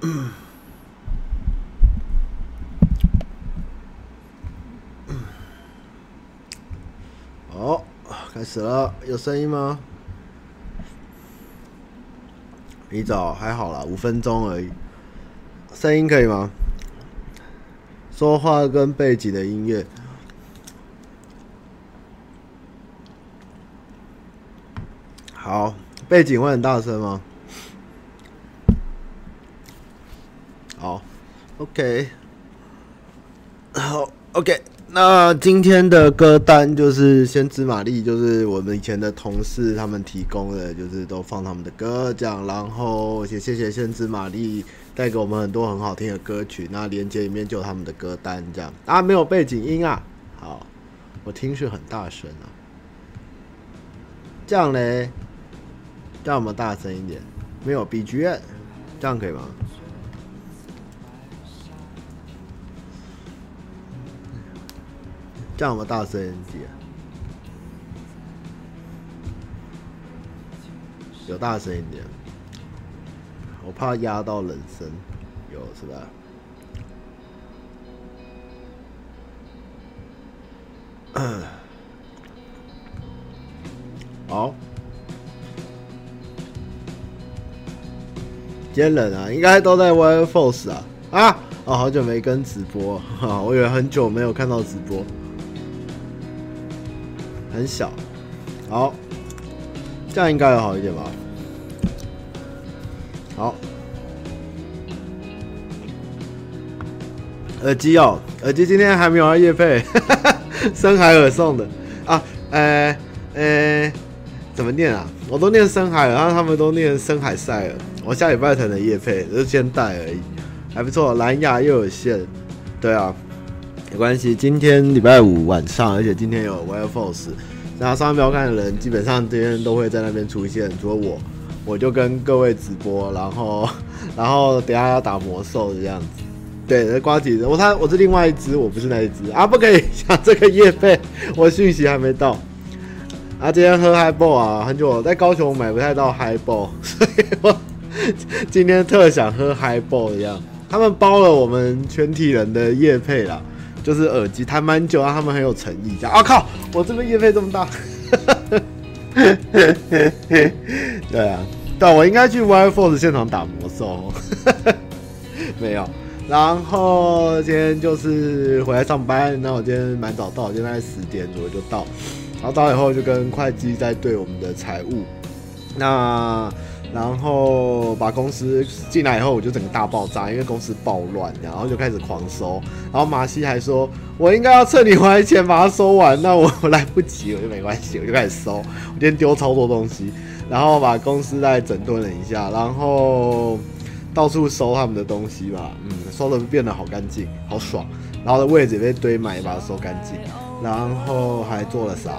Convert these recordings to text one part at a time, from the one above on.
好，开始了，有声音吗？你早，还好啦，五分钟而已。声音可以吗？说话跟背景的音乐。好，背景会很大声吗？好，OK，好，OK。那今天的歌单就是先知玛丽，就是我们以前的同事他们提供的，就是都放他们的歌这样。然后也谢谢先知玛丽带给我们很多很好听的歌曲。那链接里面就有他们的歌单这样。啊，没有背景音啊。好，我听是很大声啊。这样嘞。这样我们大声一点，没有 BGM，这样可以吗？这样我们大声一点，有大声一点，我怕压到人声，有是吧？好。今天冷啊，应该都在 Wire Force 啊啊！哦，好久没跟直播哈，我以为很久没有看到直播，很小，好，这样应该有好一点吧？好，耳机哦，耳机今天还没有业配，哈哈，深海尔送的啊，呃呃，怎么念啊？我都念深海，然后他们都念深海塞尔。我下礼拜才能业配，就先带而已，还不错。蓝牙又有线，对啊，没关系。今天礼拜五晚上，而且今天有 Wire Force，那上面要看的人，基本上今天都会在那边出现。除了我，我就跟各位直播，然后，然后等下要打魔兽这样子。对，瓜子，我他我是另外一只，我不是那一只啊，不可以讲这个业配，我讯息还没到。啊，今天喝 Highball 啊，很久在高雄买不太到 Highball，所以我。今天特想喝 Highball 一样，他们包了我们全体人的业配啦，就是耳机，谈蛮久啊，他们很有诚意。这样，啊靠，我这边业配这么大，对啊，对，我应该去 Wire Force 现场打魔兽，没有。然后今天就是回来上班，那我今天蛮早到，今天大概十点左右就到，然后到以后就跟会计在对我们的财务，那。然后把公司进来以后，我就整个大爆炸，因为公司暴乱，然后就开始狂收。然后马西还说，我应该要趁你回来前把它收完，那我来不及，我就没关系，我就开始收。我今天丢超多东西，然后把公司再整顿了一下，然后到处收他们的东西吧，嗯，收的变得好干净，好爽。然后的位置也被堆满，也把它收干净。然后还做了啥？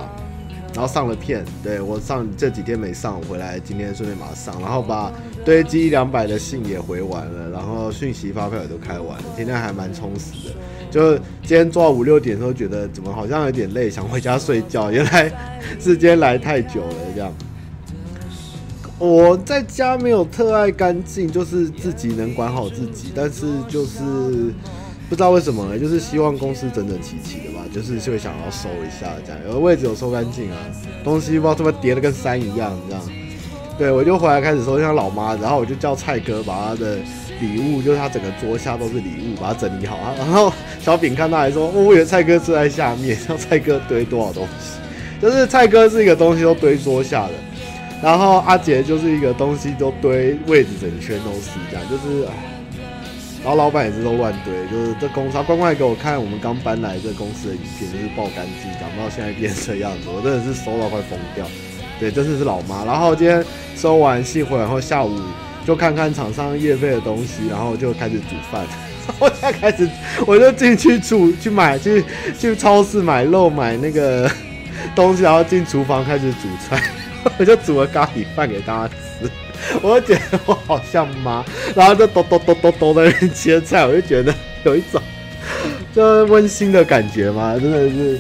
然后上了片，对，我上这几天没上，我回来今天顺便马上上，然后把堆积一两百的信也回完了，然后讯息发票也都开完了，今天还蛮充实的。就今天做到五六点的时候，觉得怎么好像有点累，想回家睡觉。原来是今天来太久了，这样。我在家没有特爱干净，就是自己能管好自己，但是就是。不知道为什么呢，就是希望公司整整齐齐的吧，就是就会想要收一下这样，有的位置有收干净啊，东西不知道这么叠的跟山一样这样。对，我就回来开始收，像老妈，然后我就叫蔡哥把他的礼物，就是他整个桌下都是礼物，把它整理好啊。然后小饼看到还说，哦，我以为蔡哥坐在下面，像蔡哥堆多少东西，就是蔡哥是一个东西都堆桌下的，然后阿杰就是一个东西都堆位置整圈都是这样，就是。然后老板也是都乱堆，就是这公司他乖乖给我看我们刚搬来这公司的影片，就是爆干净，讲到现在变这样子，我真的是收到快疯掉。对，真的是老妈。然后今天收完信回来后，下午就看看厂商业费的东西，然后就开始煮饭。我现在开始，我就进去煮去买去去超市买肉买那个东西，然后进厨房开始煮菜，我就煮了咖喱饭给大家吃。我就觉得我好像妈，然后就咚咚咚咚咚在那切菜，我就觉得有一种就是温馨的感觉嘛，真的是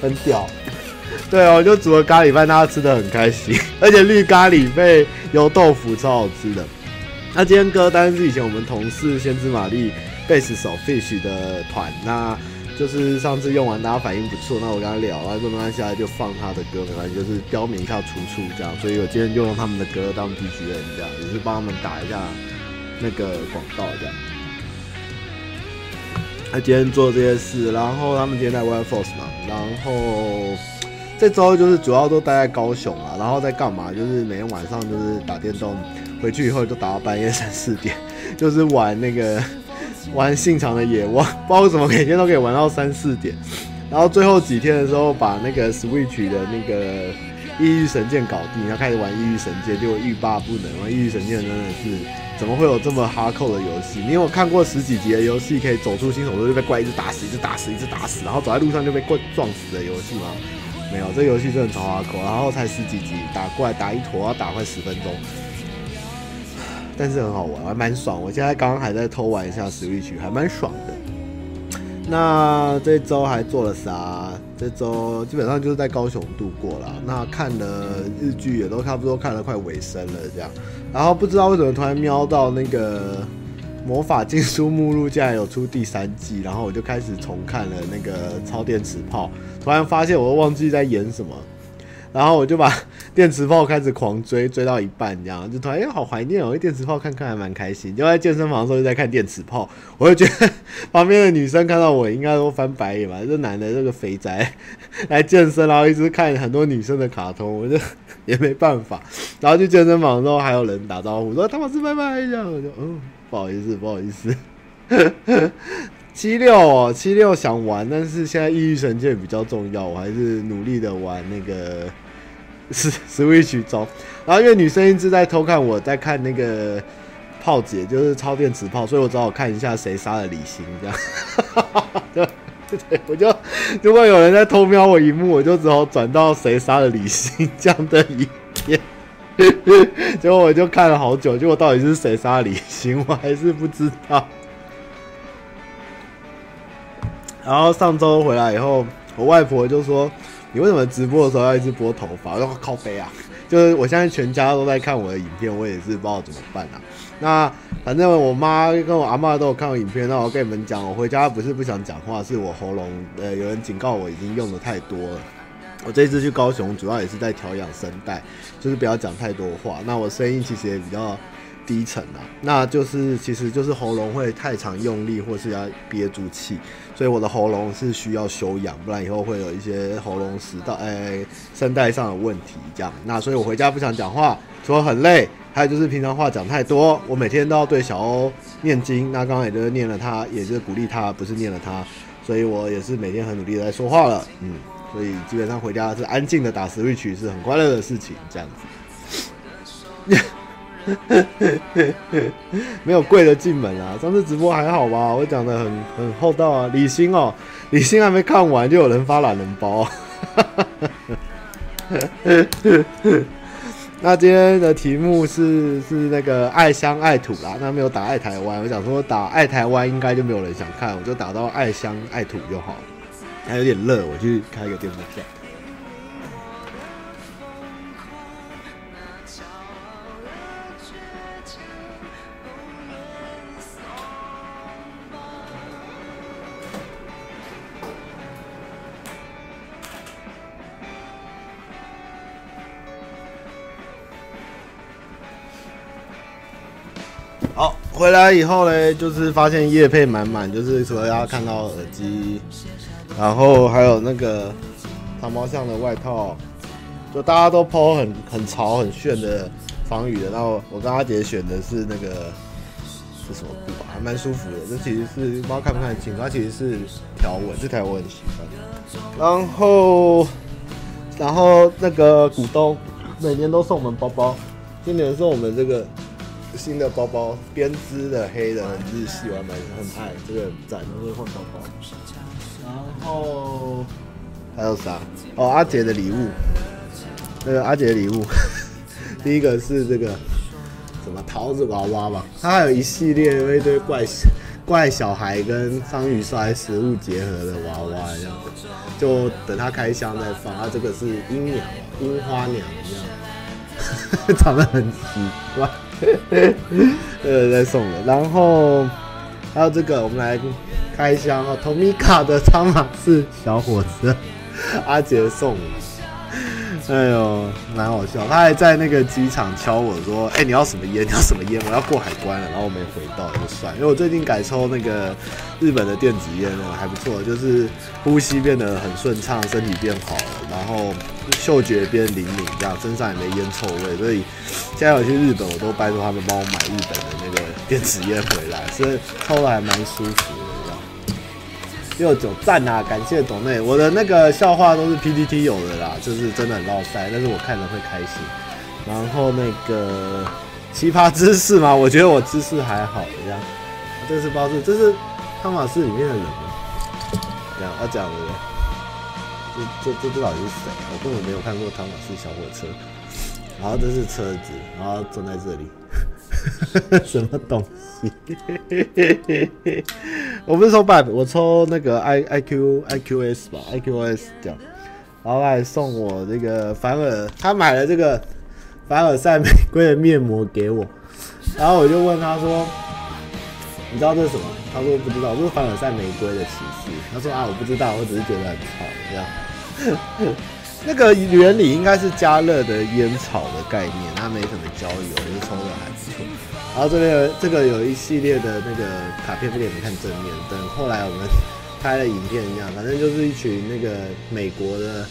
很屌。对哦，我就煮了咖喱饭，大家吃的很开心，而且绿咖喱配油豆腐超好吃的。那今天歌单是以前我们同事先知玛丽贝斯手 Fish 的团，那就是上次用完大家反应不错，那我跟他聊，然后说没关系，就放他的歌没关系，就是标明一下出处这样，所以我今天就用他们的歌当 BGM 这样，也是帮他们打一下那个广告这样。他今天做这些事，然后他们今天在 w i Force 嘛，然后这周就是主要都待在高雄啊，然后在干嘛？就是每天晚上就是打电动。回去以后就打到半夜三四点，就是玩那个玩信长的野望，不知道为什么每天都可以玩到三四点。然后最后几天的时候，把那个 Switch 的那个异域神剑搞定，然后开始玩异域神剑，结果欲罢不能。玩异域神剑真的是怎么会有这么哈扣的游戏？你有看过十几集的游戏可以走出新手村就被怪一直打死，一直打死，一直打死，然后走在路上就被怪撞死的游戏吗？没有，这游戏真的超哈扣。然后才十几集打怪打一坨要打快十分钟。但是很好玩，还蛮爽。我现在刚刚还在偷玩一下 Switch，还蛮爽的。那这周还做了啥？这周基本上就是在高雄度过了。那看了日剧也都差不多看了快尾声了，这样。然后不知道为什么突然瞄到那个《魔法禁书目录》竟然有出第三季，然后我就开始重看了那个《超电磁炮》，突然发现我都忘记在演什么。然后我就把 电磁炮开始狂追，追到一半这样，就突然哎，好怀念哦！因为电磁炮看看还蛮开心。就在健身房的时候就在看电磁炮，我就觉得 旁边的女生看到我应该都翻白眼吧。这男的这个肥宅 来健身，然后一直看很多女生的卡通，我就也没办法。然后去健身房的时候还有人打招呼说：“汤玛斯拜拜。”这样我就嗯，不好意思，不好意思。七六哦，七六想玩，但是现在异域神剑比较重要，我还是努力的玩那个 Switch 中。然后因为女生一直在偷看我在看那个炮姐，就是超电磁炮，所以我只好看一下谁杀了李星这样。对，我就如果有人在偷瞄我一幕，我就只好转到谁杀了李星这样的影片。结果我就看了好久，结果到底是谁杀了李星，我还是不知道。然后上周回来以后，我外婆就说：“你为什么直播的时候要一直拨头发？”我说：“靠背啊！” 就是我现在全家都在看我的影片，我也是不知道怎么办啊。那反正我妈跟我阿嬷都有看我影片。那我跟你们讲，我回家不是不想讲话，是我喉咙呃有人警告我已经用的太多了。我这次去高雄，主要也是在调养声带，就是不要讲太多话。那我声音其实也比较。低沉啊，那就是其实就是喉咙会太常用力，或是要憋住气，所以我的喉咙是需要休养，不然以后会有一些喉咙食道、诶声带上的问题。这样，那所以我回家不想讲话，除了很累，还有就是平常话讲太多。我每天都要对小欧念经，那刚刚也就是念了他，也就是鼓励他，不是念了他，所以我也是每天很努力的在说话了。嗯，所以基本上回家是安静的打 Switch 是很快乐的事情，这样子。没有跪着进门啊！上次直播还好吧？我讲的很很厚道啊。李星哦，李星还没看完就有人发懒人包。那今天的题目是是那个爱乡爱土啦，那没有打爱台湾。我想说打爱台湾应该就没有人想看，我就打到爱乡爱土就好了。还有点热，我去开个电风扇。回来以后呢，就是发现叶配满满，就是除了大家看到耳机，然后还有那个长毛象的外套，就大家都 po 很很潮很炫的防雨的。然后我跟阿杰选的是那个是什么布啊？还蛮舒服的。这其实是不知道看不看得清，它其实是条纹，这条我很喜欢。然后，然后那个股东每年都送我们包包，今年送我们这个。新的包包，编织的黑的，很日系，我还蛮很爱，这个展，都会换包包。然后还有啥？哦，阿杰的礼物，那个阿杰的礼物，第一个是这个什么桃子娃娃吧？它还有一系列一堆怪怪小孩跟章鱼烧食物结合的娃娃这样子，就等它开箱再放。这个是樱鸟，樱花鸟一样，长得很奇怪。呃，在送的。然后还有这个，我们来开箱哦，Tomica 的汤马是小伙子，阿杰送的。哎呦，蛮好笑。他还在那个机场敲我说：“哎、你要什么烟？你要什么烟？我要过海关了。”然后我没回到，就算。因为我最近改抽那个日本的电子烟了，还不错，就是呼吸变得很顺畅，身体变好了，然后嗅觉变灵敏，这样身上也没烟臭味。所以现在我去日本，我都拜托他们帮我买日本的那个电子烟回来，所以抽的还蛮舒服的。六九赞啊！感谢董内，我的那个笑话都是 PTT 有的啦，就是真的很烙赛，但是我看了会开心。然后那个奇葩知识嘛，我觉得我知识还好，这样。这是包是，这是汤玛士里面的人吗？这样要讲的人，这这这这到底是谁？我根本没有看过汤玛士小火车。然后这是车子，然后坐在这里。什么东西？我不是抽 B，我抽那个 i i q i q s 吧，i q s 这样，然后还送我这个凡尔，他买了这个凡尔赛玫瑰的面膜给我，然后我就问他说，你知道这是什么？他说不知道，这是凡尔赛玫瑰的骑士。他说啊，我不知道，我只是觉得很潮，这样。那个原理应该是加热的烟草的概念，它没什么焦油，就是抽的还不错。然后这边有这个有一系列的那个卡片，不给你们看正面，等后来我们拍了影片一样，反正就是一群那个美国的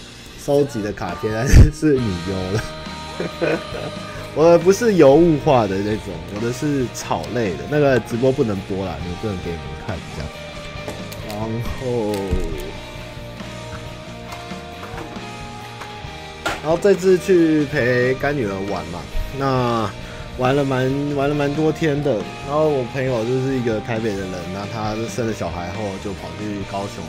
收集的卡片，但是是女优的。我的不是油雾化的那种，我的是草类的。那个直播不能播啦，你不能给你们看这样。然后。然后这次去陪干女儿玩嘛，那玩了蛮玩了蛮多天的。然后我朋友就是一个台北的人，那他生了小孩后就跑去高雄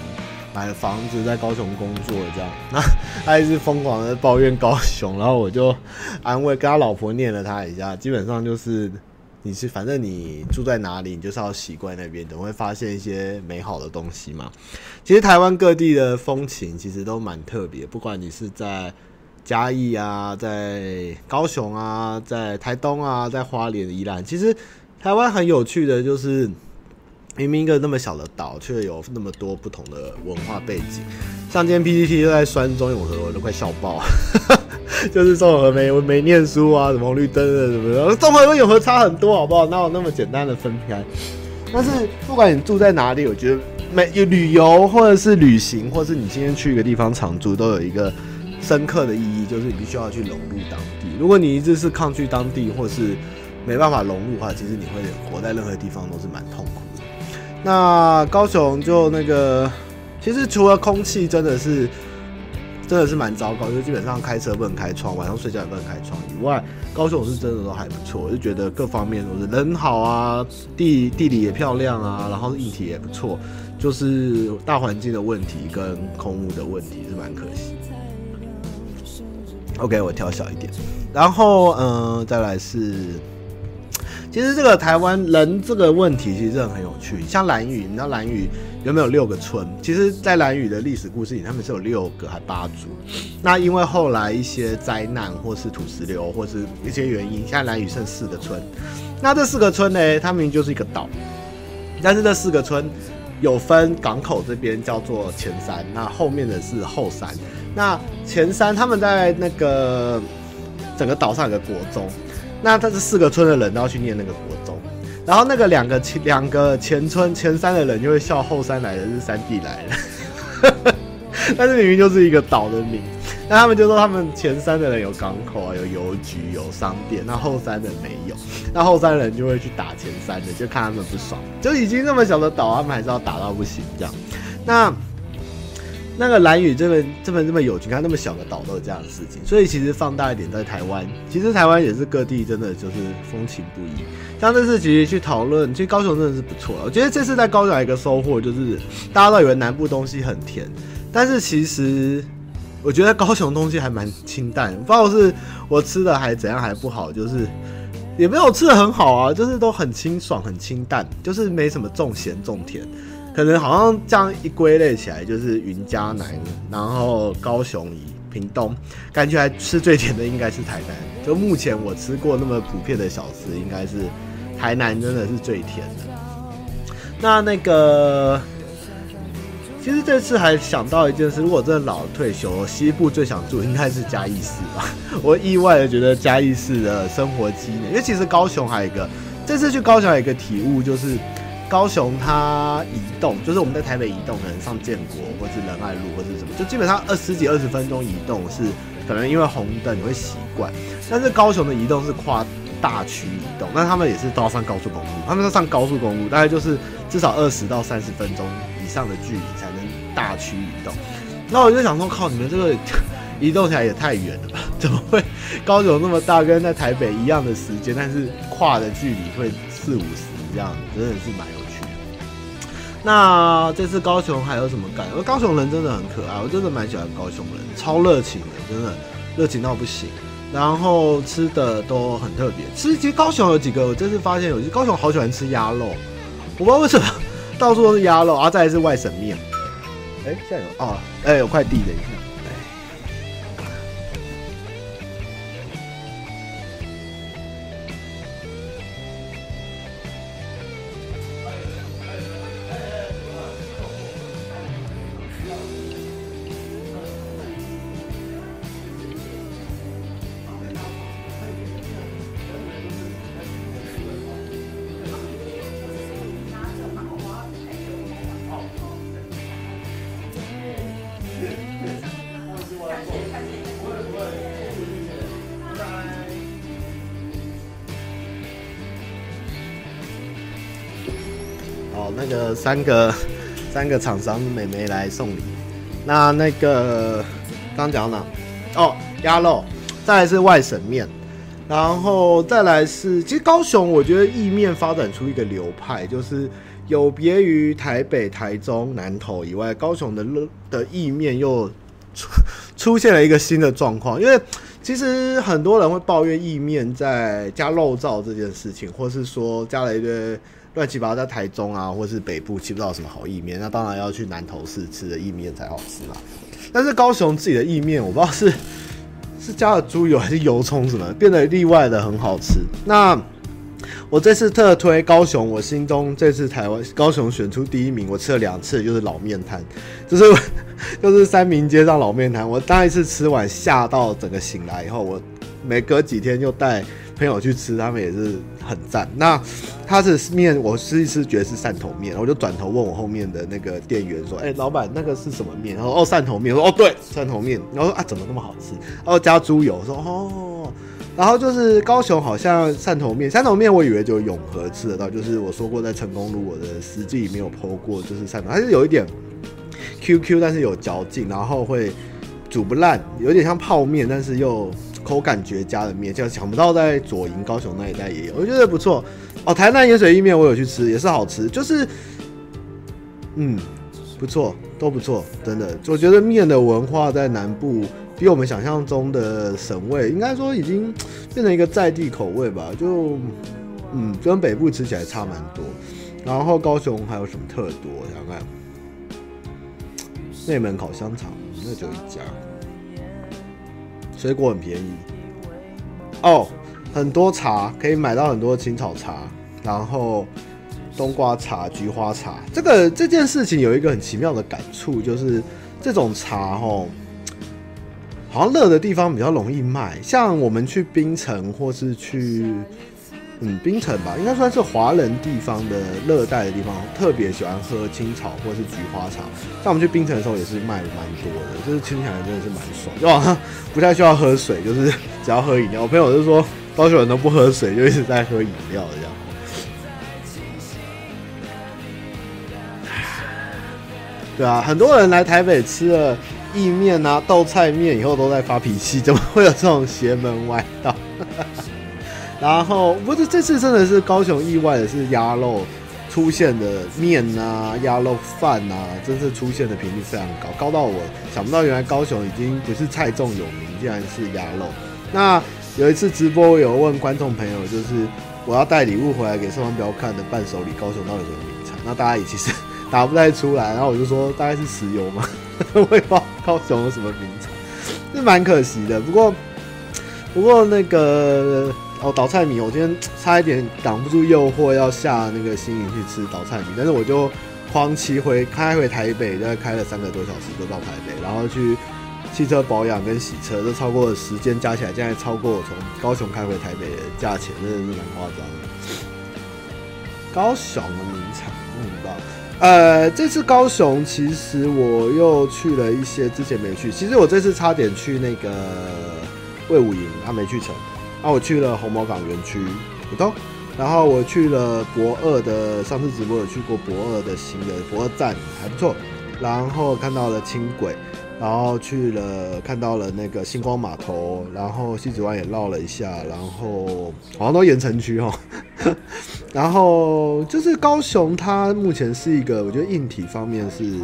买了房子，在高雄工作这样。那 他一直疯狂的抱怨高雄，然后我就安慰跟他老婆念了他一下，基本上就是你是反正你住在哪里，你就是要习惯那边，总会发现一些美好的东西嘛。其实台湾各地的风情其实都蛮特别，不管你是在。嘉义啊，在高雄啊，在台东啊，在花莲、宜兰，其实台湾很有趣的就是，明明一个那么小的岛，却有那么多不同的文化背景。像今天 PPT 都在酸中永和，我都快笑爆。就是中永和没没念书啊，什么红绿灯的什么的，中和跟永和差很多，好不好？哪有那么简单的分开？但是不管你住在哪里，我觉得每有旅游或者是旅行，或是你今天去一个地方常住，都有一个。深刻的意义就是你必须要去融入当地。如果你一直是抗拒当地，或是没办法融入的话，其实你会活在任何地方都是蛮痛苦的。那高雄就那个，其实除了空气真的是真的是蛮糟糕，就基本上开车不能开窗，晚上睡觉也不能开窗以外，高雄是真的都还不错。我就觉得各方面都是人好啊，地地理也漂亮啊，然后硬体也不错，就是大环境的问题跟空污的问题是蛮可惜。OK，我调小一点。然后，嗯、再来是，其实这个台湾人这个问题其实真的很有趣。像兰屿，你知道兰屿有没有六个村？其实，在兰屿的历史故事里，他们是有六个还八族。那因为后来一些灾难，或是土石流，或是一些原因，现在兰屿剩四个村。那这四个村呢，它明明就是一个岛，但是这四个村有分港口这边叫做前山，那后面的是后山。那前山他们在那个整个岛上有个国中，那他是四个村的人都要去念那个国中，然后那个两个前两个前村前山的人就会笑后山来的是山地来的，但是明明就是一个岛的名，那他们就说他们前山的人有港口啊，有邮局，有商店，那后山的没有，那后山的人就会去打前山的，就看他们不爽，就已经那么小的岛，他们还是要打到不行这样，那。那个兰屿这边这边这么有趣，看那么小的岛都有这样的事情，所以其实放大一点，在台湾，其实台湾也是各地真的就是风情不一。像这次其实去讨论，其实高雄真的是不错。我觉得这次在高雄有一个收获就是，大家都以为南部东西很甜，但是其实我觉得高雄东西还蛮清淡，不知道是我吃的还怎样还不好，就是也没有吃的很好啊，就是都很清爽很清淡，就是没什么重咸重甜。可能好像这样一归类起来，就是云嘉南，然后高雄以屏东，感觉还吃最甜的应该是台南。就目前我吃过那么普遍的小吃，应该是台南真的是最甜的。那那个，其实这次还想到一件事，如果真的老退休，西部最想住应该是嘉义市吧。我意外的觉得嘉义市的生活机能，因为其实高雄还有一个，这次去高雄还有一个体悟就是。高雄它移动，就是我们在台北移动，可能上建国或是仁爱路或是什么，就基本上二十几二十分钟移动是可能因为红灯你会习惯，但是高雄的移动是跨大区移动，那他们也是都要上高速公路，他们要上高速公路，大概就是至少二十到三十分钟以上的距离才能大区移动。那我就想说，靠，你们这个 移动起来也太远了吧？怎么会高雄那么大，跟在台北一样的时间，但是跨的距离会四五十这样，真的是蛮。那这次高雄还有什么感我？高雄人真的很可爱，我真的蛮喜欢高雄人，超热情的，真的热情到不行。然后吃的都很特别，吃其实高雄有几个，我这次发现有，高雄好喜欢吃鸭肉，我不知道为什么到处都是鸭肉，然后再来是外省面。哎，现在有啊，哎，有块地的，三个 三个厂商的美眉来送礼，那那个刚讲到哪？哦，鸭肉，再来是外省面，然后再来是，其实高雄我觉得意面发展出一个流派，就是有别于台北、台中、南投以外，高雄的的意面又出出现了一个新的状况，因为其实很多人会抱怨意面在加肉燥这件事情，或是说加了一个。乱七八糟，在台中啊，或是北部吃不到什么好意面，那当然要去南投市吃的意面才好吃嘛。但是高雄自己的意面，我不知道是 是加了猪油还是油葱什么，变得例外的很好吃。那我这次特推高雄，我心中这次台湾高雄选出第一名，我吃了两次，就是老面摊，就是 就是三民街上老面摊。我当一次吃完吓到整个醒来以后，我每隔几天就带朋友去吃，他们也是很赞。那他的面，我试一试觉得是汕头面，我就转头问我后面的那个店员说：“哎、老板，那个是什么面？”然后哦，汕头面。说：“哦，对，汕头面。”然后说：“啊，怎么那么好吃？”然后加猪油。说：“哦。”然后就是高雄好像汕头面，汕头面我以为就永和吃得到，就是我说过在成功路我的实际里没有剖过，就是汕头，它是有一点 QQ，但是有嚼劲，然后会煮不烂，有点像泡面，但是又。口感绝佳的面，就想不到在左营高雄那一带也有，我觉得不错哦。台南盐水意面我有去吃，也是好吃，就是嗯不错，都不错，真的。我觉得面的文化在南部比我们想象中的省味，应该说已经变成一个在地口味吧。就嗯，跟北部吃起来差蛮多。然后高雄还有什么特多？想看内门烤香肠，那就一家。水果很便宜哦，很多茶可以买到很多青草茶，然后冬瓜茶、菊花茶。这个这件事情有一个很奇妙的感触，就是这种茶哦，好像热的地方比较容易卖。像我们去冰城或是去。嗯，槟城吧，应该算是华人地方的热带的地方，特别喜欢喝青草或是菊花茶。像我们去槟城的时候，也是卖的蛮多的，就是听起来真的是蛮爽，就好像不太需要喝水，就是只要喝饮料。我朋友就说，高雄人都不喝水，就一直在喝饮料这样。对啊，很多人来台北吃了意面啊、豆菜面以后，都在发脾气，怎么会有这种邪门歪道？然后不是这次真的是高雄意外的是鸭肉出现的面啊，鸭肉饭啊，真是出现的频率非常高，高到我想不到原来高雄已经不是菜粽有名，竟然是鸭肉。那有一次直播我有问观众朋友，就是我要带礼物回来给上方彪看的伴手礼，高雄到底有什么名产？那大家也其实答不太出来，然后我就说大概是石油嘛，我也不知道高雄有什么名产。是蛮可惜的。不过，不过那个哦，倒菜米，我今天差一点挡不住诱惑要下那个新营去吃倒菜米，但是我就狂骑回开回台北，大概开了三个多小时就到台北，然后去汽车保养跟洗车，都超过了时间加起来，现在超过我从高雄开回台北的价钱，真的是蛮夸张的。高雄的名产，不知道。呃，这次高雄其实我又去了一些之前没去。其实我这次差点去那个魏武营，他没去成。啊，我去了红毛港园区，普通。然后我去了博二的，上次直播有去过博二的新的博二站，还不错。然后看到了轻轨。然后去了，看到了那个星光码头，然后西子湾也绕了一下，然后好像都盐城区哦。然后就是高雄，它目前是一个，我觉得硬体方面是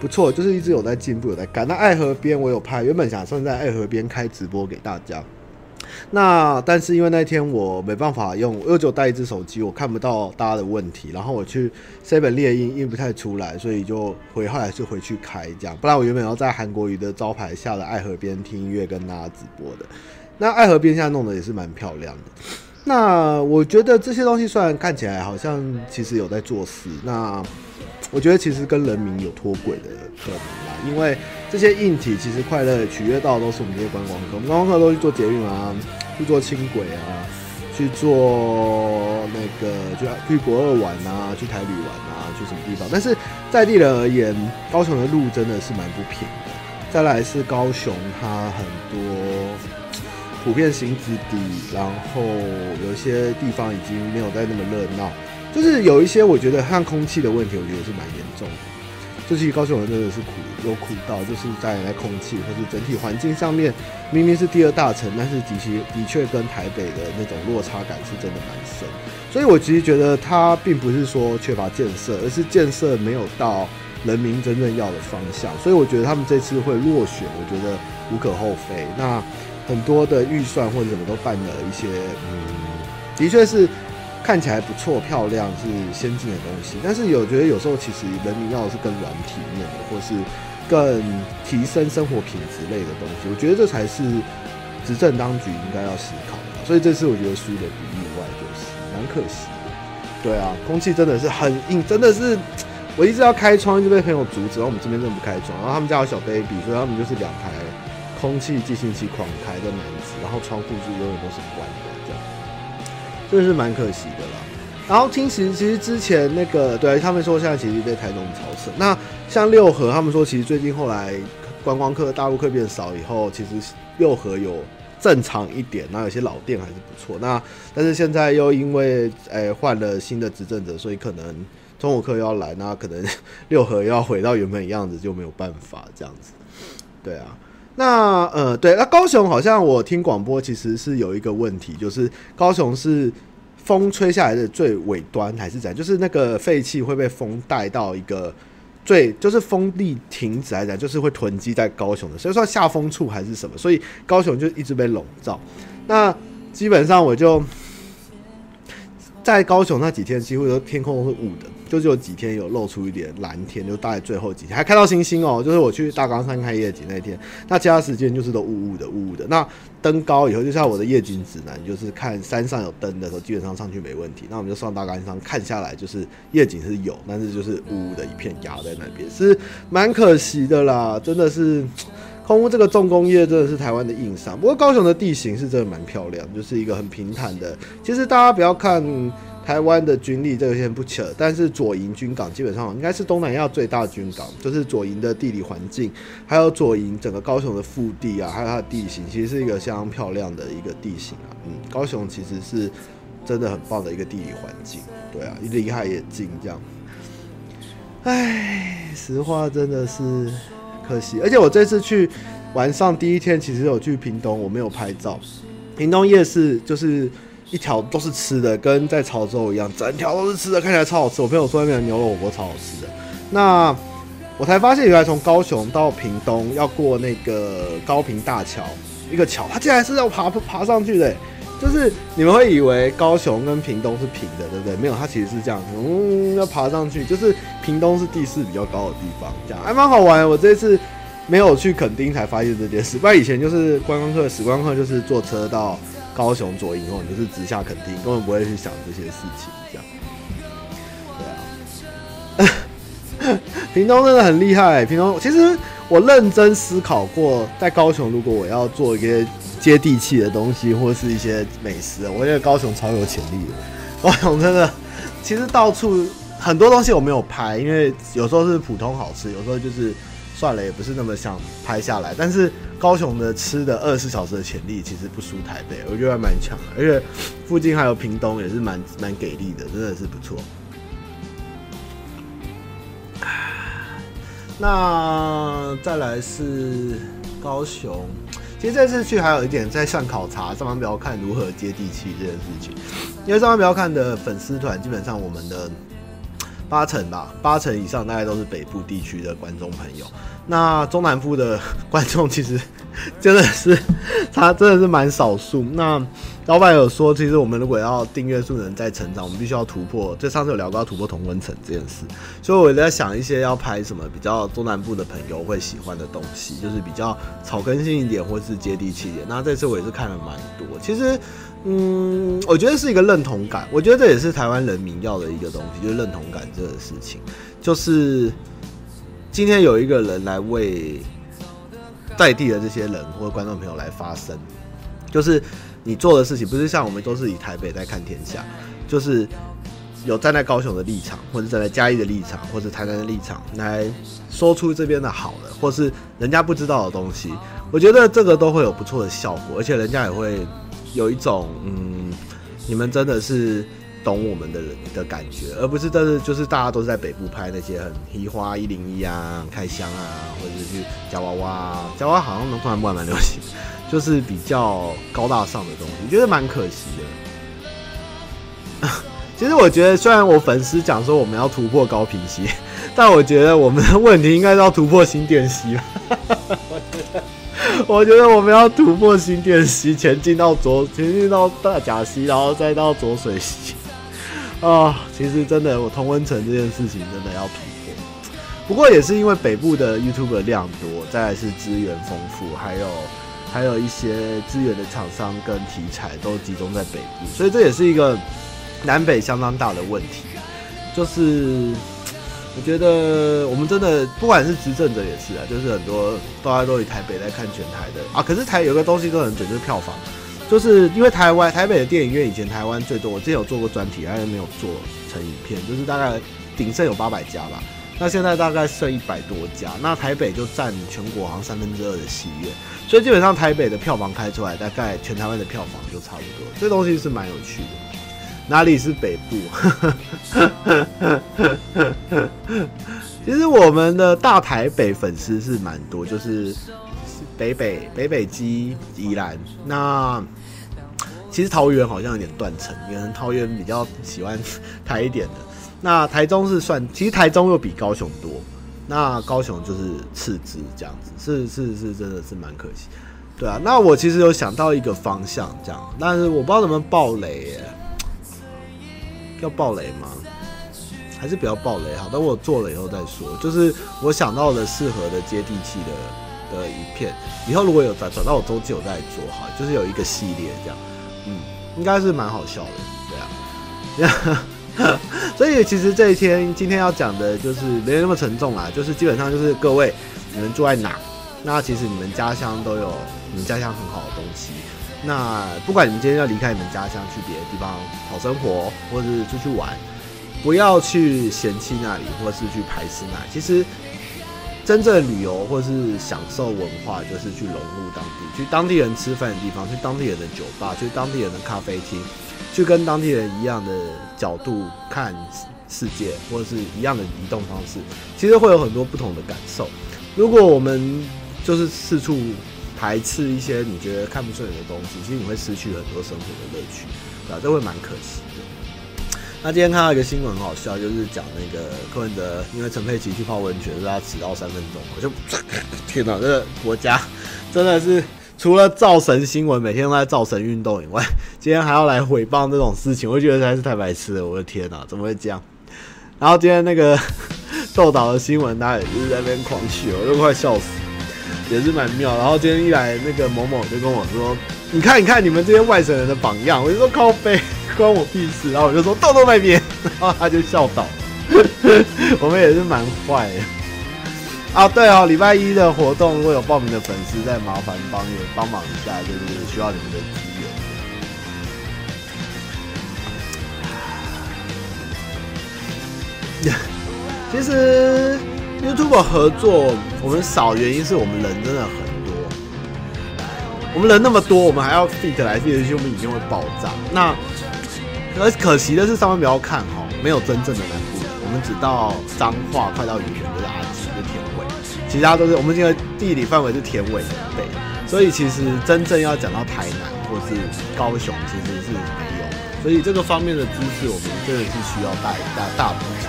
不错，就是一直有在进步，有在干。那爱河边我有拍，原本想算在爱河边开直播给大家。那但是因为那天我没办法用，我只有带一只手机，我看不到大家的问题。然后我去 Seven 列印印不太出来，所以就回后来就回去开这样。不然我原本要在韩国瑜的招牌下的爱河边听音乐跟大家直播的。那爱河边现在弄得也是蛮漂亮的。那我觉得这些东西虽然看起来好像其实有在做事，那我觉得其实跟人民有脱轨的可能啦，因为这些硬体其实快乐取悦到都是我们这些观光客，我们观光客都去做捷运啊，去坐轻轨啊，去坐那个就去国二玩啊，去台旅玩啊，去什么地方？但是在地人而言，高雄的路真的是蛮不平的。再来是高雄，它很多。普遍行子底，然后有些地方已经没有再那么热闹，就是有一些我觉得像空气的问题，我觉得是蛮严重的。就是高雄人真的是苦，有苦到就是在在空气或是整体环境上面，明明是第二大城，但是的确的确跟台北的那种落差感是真的蛮深。所以我其实觉得它并不是说缺乏建设，而是建设没有到人民真正要的方向。所以我觉得他们这次会落选，我觉得无可厚非。那。很多的预算或者什么都办了一些，嗯，的确是看起来不错、漂亮，是先进的东西。但是有觉得有时候其实人民要的是更软体面的，或是更提升生活品质类的东西。我觉得这才是执政当局应该要思考的。所以这次我觉得输的不意外，就是蛮可惜的。对啊，空气真的是很硬，真的是我一直要开窗，一直被朋友阻止，然后我们这边真的不开窗，然后他们家有小 baby，所以他们就是两台。空气净化器狂开的男子，然后窗户是永远都是关的，真的是蛮可惜的啦。然后听其实其实之前那个对他们说现在其实被台中超车。那像六合他们说其实最近后来观光客大陆客变少以后，其实六合有正常一点，那有些老店还是不错。那但是现在又因为诶换了新的执政者，所以可能中午客要来，那可能 六合要回到原本的样子就没有办法这样子。对啊。那呃，对，那高雄好像我听广播，其实是有一个问题，就是高雄是风吹下来的最尾端还是怎样？就是那个废气会被风带到一个最，就是风力停止还是怎样？就是会囤积在高雄的，所以说下风处还是什么？所以高雄就一直被笼罩。那基本上我就在高雄那几天，几乎都天空都是雾的。就是有几天有露出一点蓝天，就大概最后几天还看到星星哦。就是我去大冈山看夜景那一天，那其他时间就是都雾雾的、雾雾的。那登高以后，就像我的夜景指南，就是看山上有灯的时候，基本上上去没问题。那我们就上大冈山看下来，就是夜景是有，但是就是雾雾的一片压在那边，是蛮可惜的啦。真的是空污这个重工业真的是台湾的硬伤。不过高雄的地形是真的蛮漂亮，就是一个很平坦的。其实大家不要看。台湾的军力这个先不扯，但是左营军港基本上应该是东南亚最大的军港，就是左营的地理环境，还有左营整个高雄的腹地啊，还有它的地形，其实是一个相当漂亮的一个地形啊。嗯，高雄其实是真的很棒的一个地理环境，对啊，离海也近，这样。唉，实话真的是可惜，而且我这次去晚上第一天其实有去屏东，我没有拍照。屏东夜市就是。一条都是吃的，跟在潮州一样，整条都是吃的，看起来超好吃。我朋友说那边的牛肉火锅超好吃的。那我才发现，原来从高雄到屏东要过那个高屏大桥，一个桥，它竟然是要爬爬上去的。就是你们会以为高雄跟屏东是平的，对不对？没有，它其实是这样，嗯，要爬上去。就是屏东是地势比较高的地方，这样还蛮好玩。我这次没有去垦丁才发现这件事，不然以前就是观光客，史观光客就是坐车到高雄左营后，你就是直下垦丁，根本不会去想这些事情，这样。对啊，屏东真的很厉害。屏东其实我认真思考过，在高雄如果我要做一些接地气的东西，或是一些美食，我觉得高雄超有潜力的。高雄真的，其实到处很多东西我没有拍，因为有时候是普通好吃，有时候就是。算了，也不是那么想拍下来。但是高雄的吃的二十四小时的潜力其实不输台北，我觉得还蛮强的。而且附近还有屏东，也是蛮蛮给力的，真的是不错。那再来是高雄，其实这次去还有一点在上考察上班不要看如何接地气这件事情，因为上班不要看的粉丝团基本上我们的。八成吧，八成以上大概都是北部地区的观众朋友。那中南部的 观众其实 真的是，他真的是蛮少数。那老板有说，其实我们如果要订阅数能再成长，我们必须要突破。就上次有聊过要突破同温层这件事，所以我在想一些要拍什么比较中南部的朋友会喜欢的东西，就是比较草根性一点或是接地气一点。那这次我也是看了蛮多，其实。嗯，我觉得是一个认同感。我觉得这也是台湾人民要的一个东西，就是认同感这个事情。就是今天有一个人来为在地的这些人或观众朋友来发声，就是你做的事情不是像我们都是以台北在看天下，就是有站在高雄的立场，或者站在嘉义的立场，或者台南的立场来说出这边的好的，或是人家不知道的东西。我觉得这个都会有不错的效果，而且人家也会。有一种嗯，你们真的是懂我们的人的感觉，而不是真的就是大家都是在北部拍那些很移花一零一啊、开箱啊，或者是去夹娃娃啊，夹娃娃好像能突然不蛮流行，就是比较高大上的东西，我觉得蛮可惜的。其实我觉得，虽然我粉丝讲说我们要突破高屏溪，但我觉得我们的问题应该是要突破新店溪吧。我觉得我们要突破新店溪，前进到左，前进到大甲溪，然后再到浊水溪。啊，其实真的，我同温层这件事情真的要突破。不过也是因为北部的 YouTube 量多，再来是资源丰富，还有还有一些资源的厂商跟题材都集中在北部，所以这也是一个南北相当大的问题，就是。我觉得我们真的不管是执政者也是啊，就是很多大家都以台北来看全台的啊。可是台有个东西都很准，就是票房，就是因为台湾台北的电影院以前台湾最多，我之前有做过专题，还是没有做成影片，就是大概鼎盛有八百家吧，那现在大概剩一百多家，那台北就占全国好像三分之二的戏院，所以基本上台北的票房开出来，大概全台湾的票房就差不多，这东西是蛮有趣的。哪里是北部？其实我们的大台北粉丝是蛮多，就是北北北北基宜兰。那其实桃园好像有点断层，可能桃园比较喜欢台一点的。那台中是算，其实台中又比高雄多。那高雄就是次之这样子，是是是，真的是蛮可惜。对啊，那我其实有想到一个方向这样，但是我不知道能不能爆雷耶。要爆雷吗？还是不要爆雷好？等我做了以后再说。就是我想到了适合的接地气的的影片，以后如果有转转到我周记，我再做好。就是有一个系列这样，嗯，应该是蛮好笑的，对啊。所以其实这一天今天要讲的就是没有那么沉重啦，就是基本上就是各位你们住在哪，那其实你们家乡都有你们家乡很好的东西。那不管你们今天要离开你们家乡去别的地方讨生活，或者是出去玩，不要去嫌弃那里，或是去排斥那里。其实，真正的旅游或是享受文化，就是去融入当地，去当地人吃饭的地方，去当地人的酒吧，去当地人的咖啡厅，去跟当地人一样的角度看世界，或者是一样的移动方式，其实会有很多不同的感受。如果我们就是四处。排斥一些你觉得看不顺眼的东西，其实你会失去很多生活的乐趣，对吧？这会蛮可惜的。那今天看到一个新闻很好笑，就是讲那个柯文哲，因为陈佩琪去泡温泉，让他迟到三分钟，我就天哪，这个国家真的是除了造神新闻，每天都在造神运动以外，今天还要来诽谤这种事情，我觉得实在是太白痴了。我的天哪，怎么会这样？然后今天那个豆岛的新闻，大家也是在那边狂笑，我都快笑死。也是蛮妙。然后今天一来，那个某某就跟我说：“你看，你看你们这些外省人的榜样。”我就说：“靠背，关我屁事。”然后我就说：“豆豆那边。”然后他就笑倒。我们也是蛮坏的。啊，对哦，礼拜一的活动如果有报名的粉丝，再麻烦帮也帮忙一下，就是需要你们的支援。其实 YouTube 合作我们少，原因是我们人真的很多。我们人那么多，我们还要 fit 来 fit 去，我们影片会爆炸。那而可惜的是，上面不要看哈，没有真正的南部人。我们只到彰化，快到鱼源就是阿吉的田尾，其他都是我们这个地理范围是田尾以北，所以其实真正要讲到台南或是高雄，其实是没有。所以这个方面的知识，我们真的是需要大大大补充。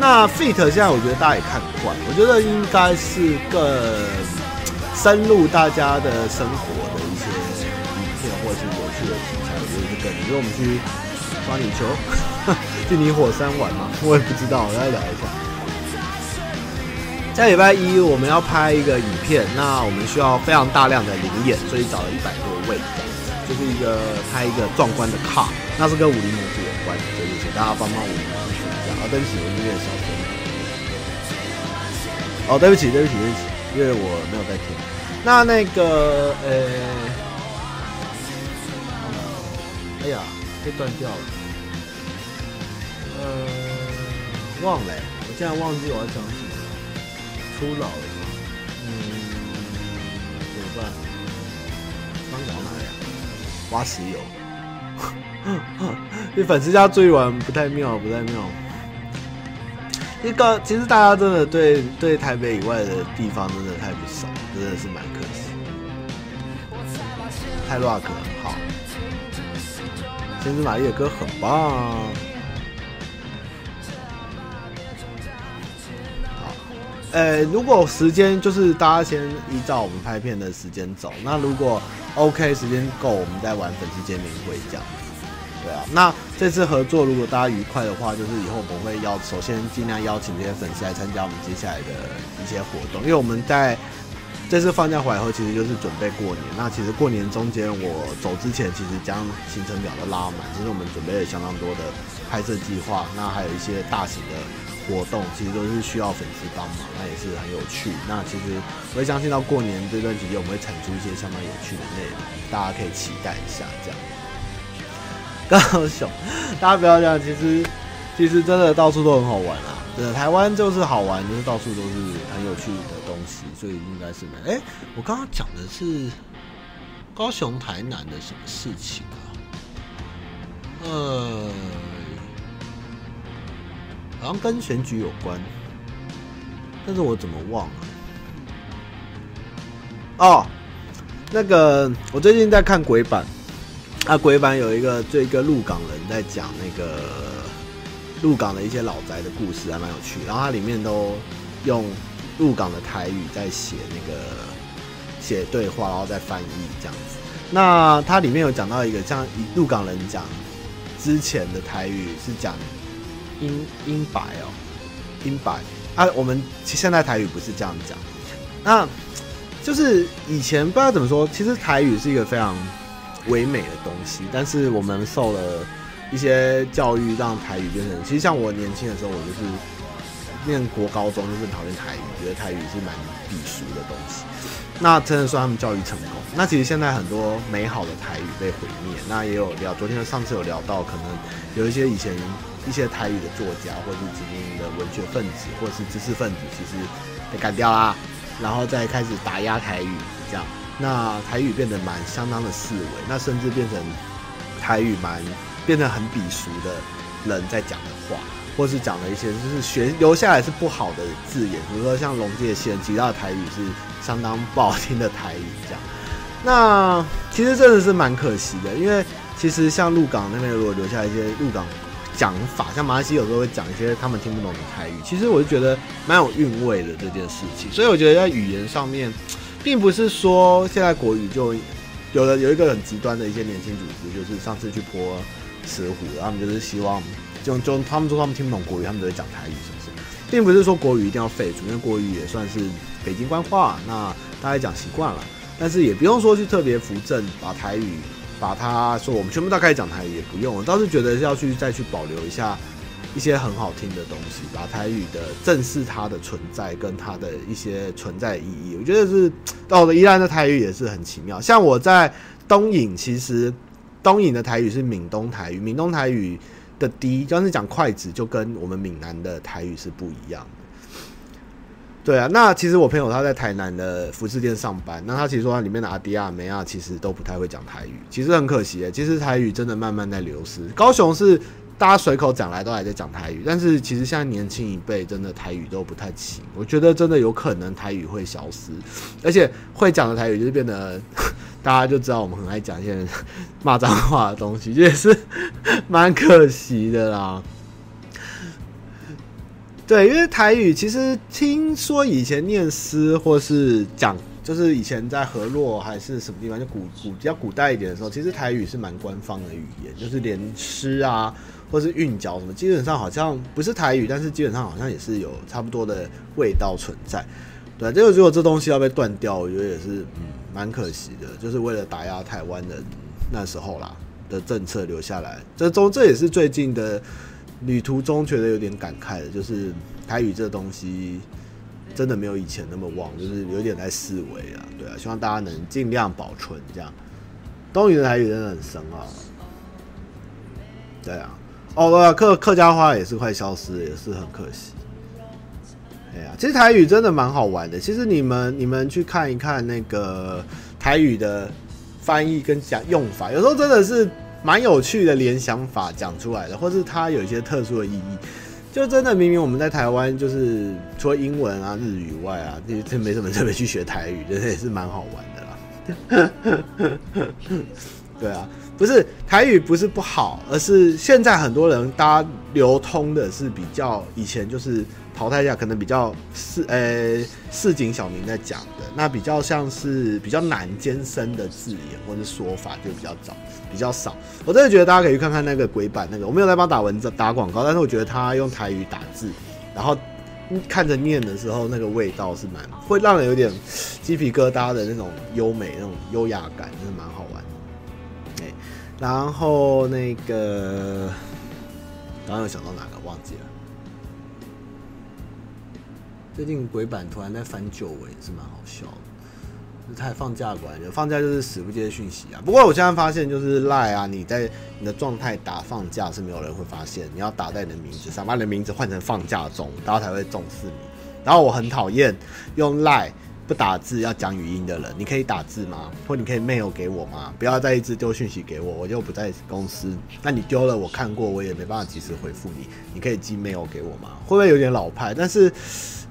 那 Fit 现在我觉得大家也看惯，我觉得应该是更深入大家的生活的一些影片，或者是有趣的题材。我觉得是更，比如我们去抓泥鳅。去泥火山玩嘛？我也不知道，我再聊一下。下礼拜一我们要拍一个影片，那我们需要非常大量的灵眼，所以找了一百多位，就是一个拍一个壮观的 car，那是跟武林模组有关，所以请大家帮帮我们。啊，对不起，我有点小声。哦，对不起，对不起，对不起，因为我没有在听。那那个，呃、欸，哎呀，被断掉了。呃，忘了，我现在忘记我要讲什么了。初老了吗？嗯，怎么办？刚讲哪里啊？挖石油。这粉丝家追完不太妙，不太妙。一个，其实大家真的对对台北以外的地方真的太不熟，真的是蛮可惜。太 rock 了，好。千丝玛丽的歌很棒。好呃，如果时间就是大家先依照我们拍片的时间走，那如果 OK 时间够，我们再玩粉丝见面会这样。对啊，那这次合作如果大家愉快的话，就是以后我们会邀，首先尽量邀请这些粉丝来参加我们接下来的一些活动，因为我们在这次放假回来后，其实就是准备过年。那其实过年中间我走之前，其实将行程表都拉满，其实我们准备了相当多的拍摄计划，那还有一些大型的。活动其实都是需要粉丝帮忙，那也是很有趣。那其实我会相信到过年这段期间，我们会产出一些相当有趣的内容，大家可以期待一下。这样，高雄，大家不要这样，其实其实真的到处都很好玩啊。对，台湾就是好玩，就是到处都是很有趣的东西，所以应该是没。哎、我刚刚讲的是高雄、台南的什么事情啊？呃。好像跟选举有关，但是我怎么忘了？哦，那个我最近在看鬼版，啊，鬼版有一个这一个鹿港人在讲那个鹿港的一些老宅的故事，还蛮有趣。然后它里面都用鹿港的台语在写那个写对话，然后再翻译这样子。那它里面有讲到一个像鹿港人讲之前的台语是讲。英英白哦，英白啊，我们现在台语不是这样讲，那就是以前不知道怎么说，其实台语是一个非常唯美的东西，但是我们受了一些教育，让台语变成，其实像我年轻的时候，我就是念国高中就是讨厌台语，觉得台语是蛮鄙俗的东西，那真的算他们教育成功。那其实现在很多美好的台语被毁灭，那也有聊，昨天上次有聊到，可能有一些以前。一些台语的作家，或者是知名的文学分子，或者是知识分子，其实被干掉啦，然后再开始打压台语，这样，那台语变得蛮相当的四维，那甚至变成台语蛮变得很鄙俗的人在讲的话，或是讲了一些就是学留下来是不好的字眼，比如说像龙界线，其他的台语是相当不好听的台语，这样，那其实真的是蛮可惜的，因为其实像鹿港那边如果留下一些鹿港。讲法像马来西亚有时候会讲一些他们听不懂的台语，其实我就觉得蛮有韵味的这件事情。所以我觉得在语言上面，并不是说现在国语就有了有一个很极端的一些年轻组织，就是上次去泼石虎，他们就是希望就就他们说他们听不懂国语，他们都会讲台语，是不是？并不是说国语一定要废除，因为国语也算是北京官话。那大家讲习惯了，但是也不用说去特别扶正，把台语把它说我们全部都开始讲台语也不用，我倒是觉得要去再去保留一下一些很好听的东西，把台语的正视它的存在跟它的一些存在意义，我觉得是到了宜兰的台语也是很奇妙，像我在东影，其实东影的台语是闽东台语，闽东台语。的低，就是讲筷子，就跟我们闽南的台语是不一样的。对啊，那其实我朋友他在台南的服饰店上班，那他其实说他里面的阿迪亚、梅亚其实都不太会讲台语，其实很可惜。其实台语真的慢慢在流失。高雄是大家随口讲来都还在讲台语，但是其实现在年轻一辈真的台语都不太行。我觉得真的有可能台语会消失，而且会讲的台语就是变得。大家就知道我们很爱讲一些骂脏话的东西，这也是蛮可惜的啦。对，因为台语其实听说以前念诗或是讲，就是以前在河洛还是什么地方，就古古比较古代一点的时候，其实台语是蛮官方的语言，就是连诗啊或是韵脚什么，基本上好像不是台语，但是基本上好像也是有差不多的味道存在。对，这个如果这东西要被断掉，我觉得也是嗯。蛮可惜的，就是为了打压台湾人那时候啦的政策留下来。这中这也是最近的旅途中觉得有点感慨的，就是台语这东西真的没有以前那么旺，就是有点在式微啊。对啊，希望大家能尽量保存这样。东语的台语真的很深啊。对啊，哦对，客客家话也是快消失，也是很可惜。哎呀，其实台语真的蛮好玩的。其实你们你们去看一看那个台语的翻译跟讲用法，有时候真的是蛮有趣的联想法讲出来的，或是它有一些特殊的意义。就真的明明我们在台湾，就是除了英文啊、日语以外啊，其实没什么特别去学台语，真的也是蛮好玩的啦。对啊，不是台语不是不好，而是现在很多人大家流通的是比较以前就是。淘汰下可能比较市呃市井小民在讲的，那比较像是比较难艰深的字眼或者说法就比较早比较少。我真的觉得大家可以去看看那个鬼版那个，我没有在帮打文字打广告，但是我觉得他用台语打字，然后看着念的时候，那个味道是蛮会让人有点鸡皮疙瘩的那种优美那种优雅感，真的蛮好。然后那个刚刚有想到哪个忘记了。最近鬼版突然在翻旧文是蛮好笑的，他放假过来就放假就是死不接讯息啊。不过我现在发现就是赖啊，你在你的状态打放假是没有人会发现，你要打在你的名字上，把你的名字换成放假中，大家才会重视你。然后我很讨厌用赖不打字要讲语音的人，你可以打字吗？或你可以 mail 给我吗？不要再一直丢讯息给我，我就不在公司。那你丢了我看过，我也没办法及时回复你。你可以寄 mail 给我吗？会不会有点老派？但是。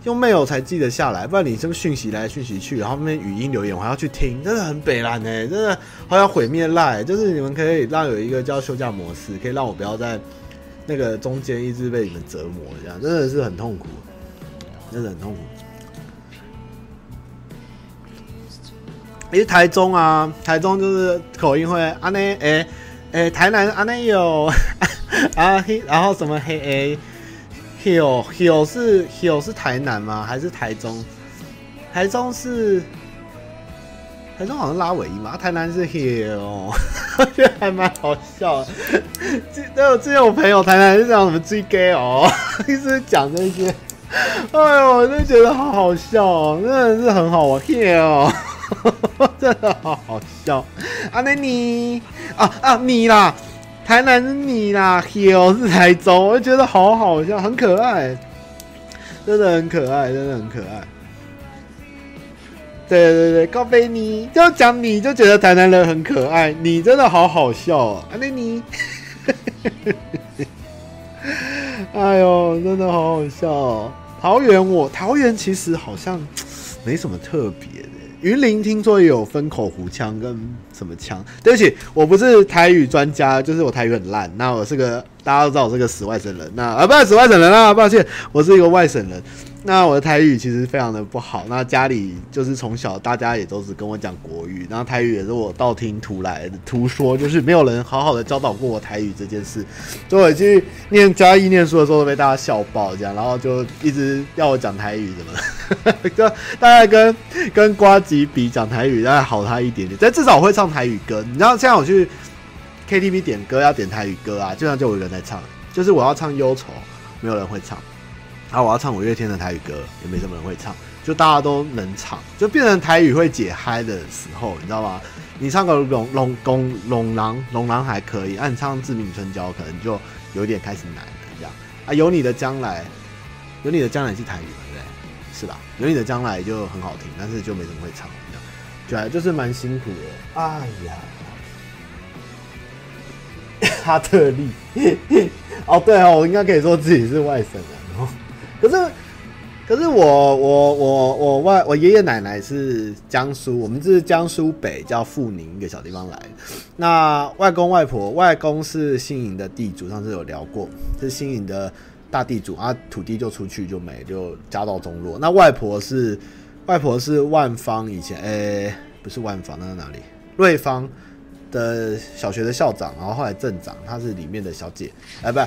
用 mail 才记得下来，不然你这个讯息来讯息去，然后那边语音留言我还要去听，真的很北烂哎，真的好想毁灭赖。就是你们可以让有一个叫休假模式，可以让我不要在那个中间一直被你们折磨，这样真的是很痛苦，真的很痛苦。是，台中啊，台中就是口音会啊那诶诶，台南啊那有 啊嘿，然后什么嘿诶。Hill Hill 是 Hill 是台南吗？还是台中？台中是台中好像拉尾音嘛，台南是 Hill，我觉得还蛮好笑的。这有之前我朋友台南是讲什么追 gay 哦，一直讲那些，哎呦，我就觉得好好笑哦，真的是很好玩。Hill 真的好好笑。啊，那你啊啊你啦。台南是你啦，Hill 是台中，我就觉得好好笑，很可爱，真的很可爱，真的很可爱。对对对，高飞你就讲你就觉得台南人很可爱，你真的好好笑哦，啊，那你，哎呦，真的好好笑哦。桃园我桃园其实好像没什么特别。云林听说也有分口胡腔跟什么腔？对不起，我不是台语专家，就是我台语很烂。那我是个大家都知道我是个死外省人。那啊，不是死外省人啊，抱歉，我是一个外省人。那我的台语其实非常的不好。那家里就是从小大家也都是跟我讲国语，然后台语也是我道听途来的途说，就是没有人好好的教导过我台语这件事。所以我去念嘉义念书的时候都被大家笑爆这样，然后就一直要我讲台语什么的，就大概跟跟瓜吉比讲台语大概好他一点点，但至少我会唱台语歌。你知道现在我去 KTV 点歌要点台语歌啊，基本上就我一个人在唱，就是我要唱忧愁，没有人会唱。啊我要唱五月天的台语歌，也没什么人会唱，就大家都能唱，就变成台语会解嗨的时候，你知道吗？你唱个龙龙公龙狼龙狼还可以，那、你唱志明春娇可能就有点开始难了，这样啊。有你的将来，有你的将来是台语，对不对？是吧？有你的将来就很好听，但是就没什么会唱，这样，对，就是蛮辛苦的。哎呀，哈特利，哦对哦，我应该可以说自己是外省人哦。可是，可是我我我我外我爷爷奶奶是江苏，我们是江苏北叫阜宁一个小地方来。那外公外婆，外公是新营的地主，上次有聊过，是新营的大地主啊，土地就出去就没，就家道中落。那外婆是外婆是万方以前，诶、不是万方，那是哪里？瑞芳的小学的校长，然后后来镇长，她是里面的小姐，哎，不。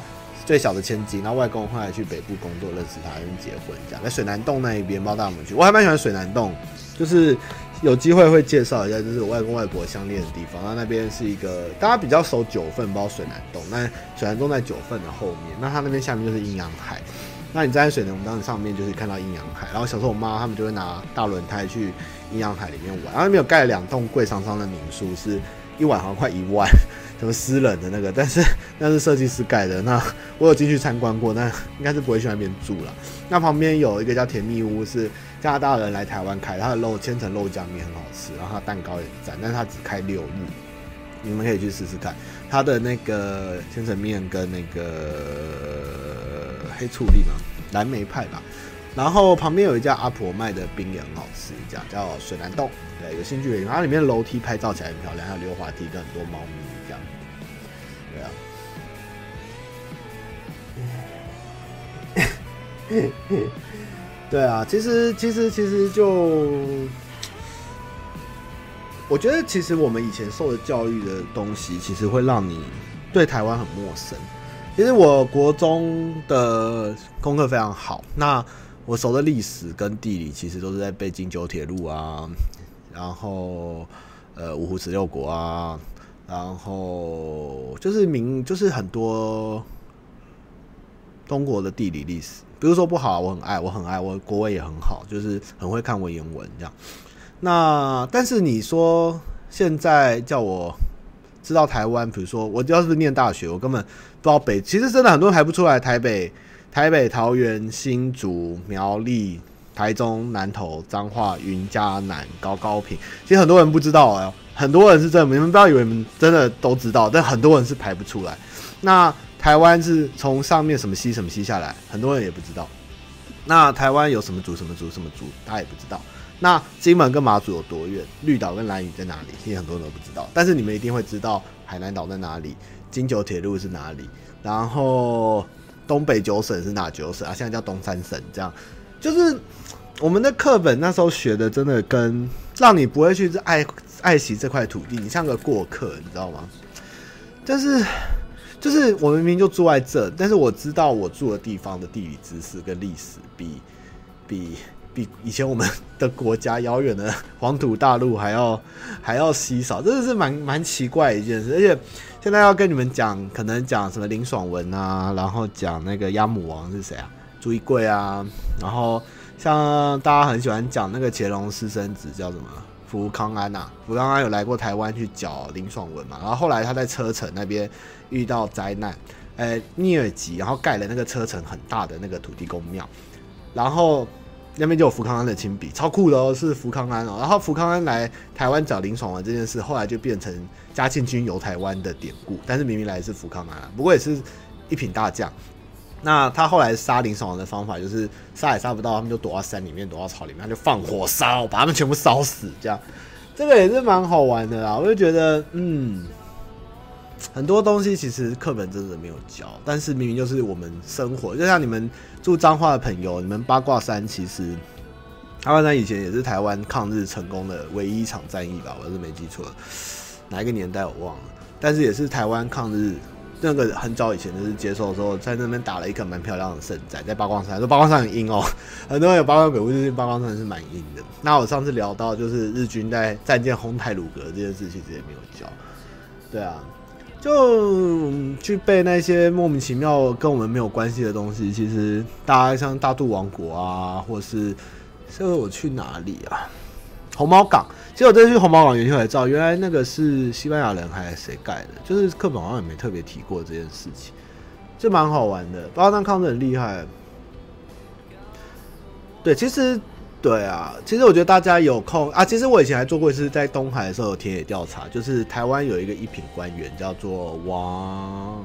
最小的千金，然后外公后来去北部工作，认识他，跟结婚这样，在水南洞那一边，不知道大家有没有去？我还蛮喜欢水南洞，就是有机会会介绍一下，就是我外公外婆相恋的地方。那那边是一个大家比较熟九份，不知道水南洞。那水南洞在九份的后面，那它那边下面就是阴阳海。那你站在水南洞上面，就是看到阴阳海。然后小时候我妈他们就会拿大轮胎去阴阳海里面玩。然后那边有盖了两栋贵桑桑的民宿，是一晚好像快一万。什么私人的那个，但是那是设计师盖的。那我有进去参观过，那应该是不会去那边住了。那旁边有一个叫甜蜜屋，是加拿大人来台湾开，他的肉千层肉酱面很好吃，然后他蛋糕也赞，但是他只开六日，你们可以去试试看。他的那个千层面跟那个黑醋栗嘛，蓝莓派吧。然后旁边有一家阿婆卖的冰也很好吃，一家叫水南洞，对，有兴趣的人。它里面楼梯拍照起来很漂亮，还有溜滑梯跟很多猫咪。对啊，其实其实其实就，我觉得其实我们以前受的教育的东西，其实会让你对台湾很陌生。其实我国中的功课非常好，那我熟的历史跟地理，其实都是在背京九铁路啊，然后呃五湖十六国啊，然后就是明就是很多中国的地理历史。比如说不好，我很爱，我很爱，我国文也很好，就是很会看文言文这样。那但是你说现在叫我知道台湾，比如说我要是念大学，我根本不知道北，其实真的很多人排不出来，台北、台北、桃园、新竹、苗栗、台中、南投、彰化、云嘉南、高高屏，其实很多人不知道哎，很多人是真的，你们不要以为你们真的都知道，但很多人是排不出来。那。台湾是从上面什么溪什么溪下来，很多人也不知道。那台湾有什么族什么族什么族，大家也不知道。那金门跟马祖有多远？绿岛跟兰屿在哪里？其实很多人都不知道。但是你们一定会知道海南岛在哪里，京九铁路是哪里，然后东北九省是哪九省啊？现在叫东三省，这样就是我们的课本那时候学的，真的跟让你不会去爱爱惜这块土地，你像个过客，你知道吗？但是。就是我明明就住在这，但是我知道我住的地方的地理知识跟历史比比比以前我们的国家遥远的黄土大陆还要还要稀少，真的是蛮蛮奇怪一件事。而且现在要跟你们讲，可能讲什么林爽文啊，然后讲那个鸭母王是谁啊？朱一贵啊，然后像大家很喜欢讲那个乾隆私生子叫什么？福康安呐、啊，福康安有来过台湾去剿林爽文嘛？然后后来他在车城那边遇到灾难，呃，疟疾然后盖了那个车程很大的那个土地公庙，然后那边就有福康安的亲笔，超酷的哦，是福康安哦。然后福康安来台湾找林爽文这件事，后来就变成嘉庆君游台湾的典故，但是明明来的是福康安，不过也是一品大将。那他后来杀林爽文的方法就是杀也杀不到，他们就躲到山里面，躲到草里面，他就放火烧，把他们全部烧死。这样，这个也是蛮好玩的啦。我就觉得，嗯，很多东西其实课本真的没有教，但是明明就是我们生活，就像你们住彰化的朋友，你们八卦山其实八卦山以前也是台湾抗日成功的唯一一场战役吧，我是没记错，哪一个年代我忘了，但是也是台湾抗日。那个很早以前就是接受的时候，在那边打了一个蛮漂亮的胜仗，在八卦山。说八卦山很阴哦，很多人有八卦鬼故事，八卦山是蛮阴的。那我上次聊到就是日军在战舰轰太鲁阁这件事，其实也没有教。对啊，就去背那些莫名其妙跟我们没有关系的东西。其实大家像大肚王国啊，或是这个我去哪里啊？红毛港。其实我这次去红毛港园区才知道，原来那个是西班牙人还是谁盖的？就是课本好像也没特别提过这件事情，就蛮好玩的。八卦山抗日很厉害。对，其实对啊，其实我觉得大家有空啊，其实我以前还做过一次，在东海的时候有田野调查，就是台湾有一个一品官员叫做王，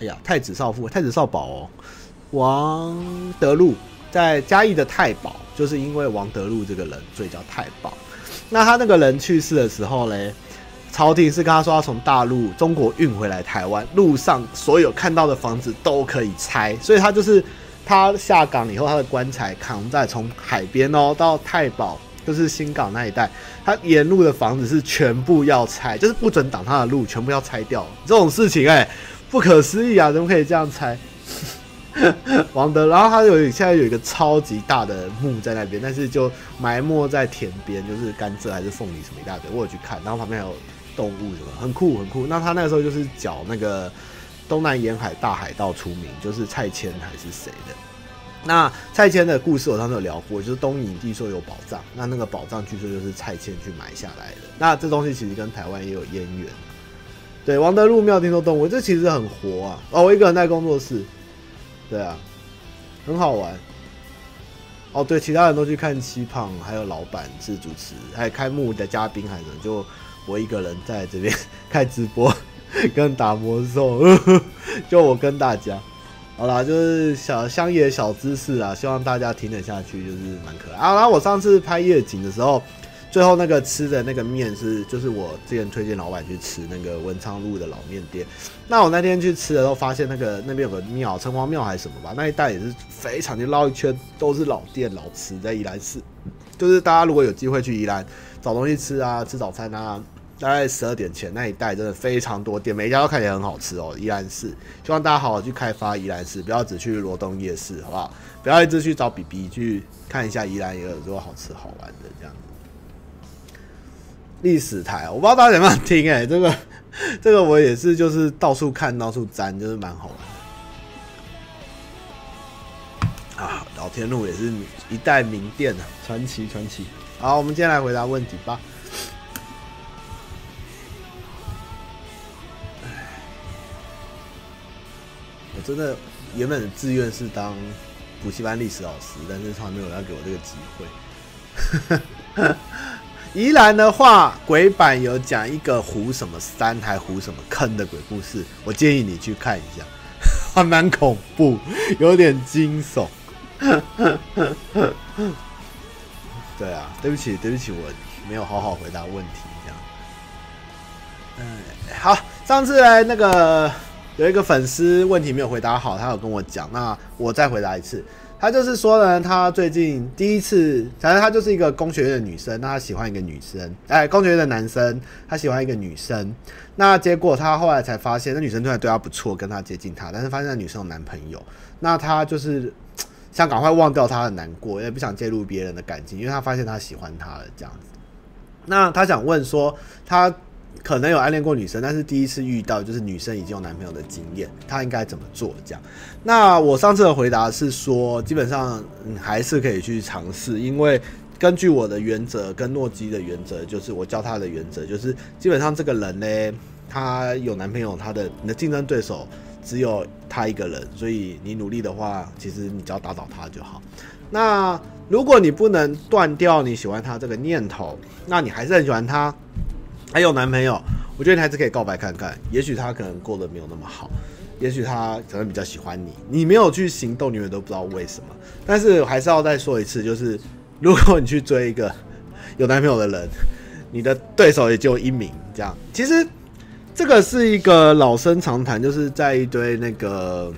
哎呀，太子少傅，太子少保哦，王德禄。在嘉义的太保，就是因为王德禄这个人，所以叫太保。那他那个人去世的时候嘞，朝廷是跟他说要从大陆中国运回来台湾，路上所有看到的房子都可以拆。所以他就是他下岗以后，他的棺材扛在从海边哦到太保，就是新港那一带，他沿路的房子是全部要拆，就是不准挡他的路，全部要拆掉。这种事情哎、不可思议啊，怎么可以这样拆？王德，然后他有现在有一个超级大的墓在那边，但是就埋没在田边，就是甘蔗还是凤梨什么一大堆，我有去看，然后旁边还有动物什么，很酷很酷。那他那个时候就是缴那个东南沿海大海盗出名，就是蔡牵还是谁的？那蔡牵的故事我上次有聊过，就是东引据说有宝藏，那那个宝藏据说就是蔡牵去埋下来的。那这东西其实跟台湾也有渊源。对，王德禄庙听说动物，这其实很活啊。哦，我一个人在工作室。对啊，很好玩。哦，对，其他人都去看七胖，还有老板是主持，还有开幕的嘉宾，还是就我一个人在这边 开直播 跟打魔兽，就我跟大家。好啦，就是小乡野小知识啊，希望大家听得下去，就是蛮可爱啊。然后我上次拍夜景的时候。最后那个吃的那个面是，就是我之前推荐老板去吃那个文昌路的老面店。那我那天去吃的时候，发现那个那边有个庙，城隍庙还是什么吧，那一带也是非常，就绕一圈都是老店老吃，在宜兰市。就是大家如果有机会去宜兰找东西吃啊，吃早餐啊，大概十二点前那一带真的非常多店，每一家都看起来很好吃哦。宜兰市，希望大家好好去开发宜兰市，不要只去罗东夜市，好不好？不要一直去找比比去看一下宜兰也有多好吃好玩的这样子。历史台，我不知道大家有没有听哎、欸，这个这个我也是，就是到处看到处沾，就是蛮好玩的啊。老天路也是一代名店啊，传奇传奇。好，我们今天来回答问题吧。我真的原本的志愿是当补习班历史老师，但是从来没有人要给我这个机会。宜兰的话，鬼版有讲一个湖什么山还湖什么坑的鬼故事，我建议你去看一下，还蛮恐怖，有点惊悚。对啊，对不起，对不起，我没有好好回答问题，这样。嗯，好，上次来那个有一个粉丝问题没有回答好，他有跟我讲，那我再回答一次。他就是说呢，他最近第一次，反正他就是一个工学院的女生，那他喜欢一个女生，哎，工学院的男生，他喜欢一个女生，那结果他后来才发现，那女生突然对他不错，跟他接近他，但是发现那女生有男朋友，那他就是想赶快忘掉他的难过，也不想介入别人的感情，因为他发现他喜欢他了这样子。那他想问说，他。可能有暗恋过女生，但是第一次遇到就是女生已经有男朋友的经验，她应该怎么做？这样，那我上次的回答是说，基本上你还是可以去尝试，因为根据我的原则跟诺基的原则，就是我教他的原则，就是基本上这个人呢，他有男朋友，他的你的竞争对手只有他一个人，所以你努力的话，其实你只要打倒他就好。那如果你不能断掉你喜欢他这个念头，那你还是很喜欢他。还有男朋友，我觉得你还是可以告白看看。也许他可能过得没有那么好，也许他可能比较喜欢你。你没有去行动，你们都不知道为什么。但是还是要再说一次，就是如果你去追一个 有男朋友的人，你的对手也就一名。这样，其实这个是一个老生常谈，就是在一堆那个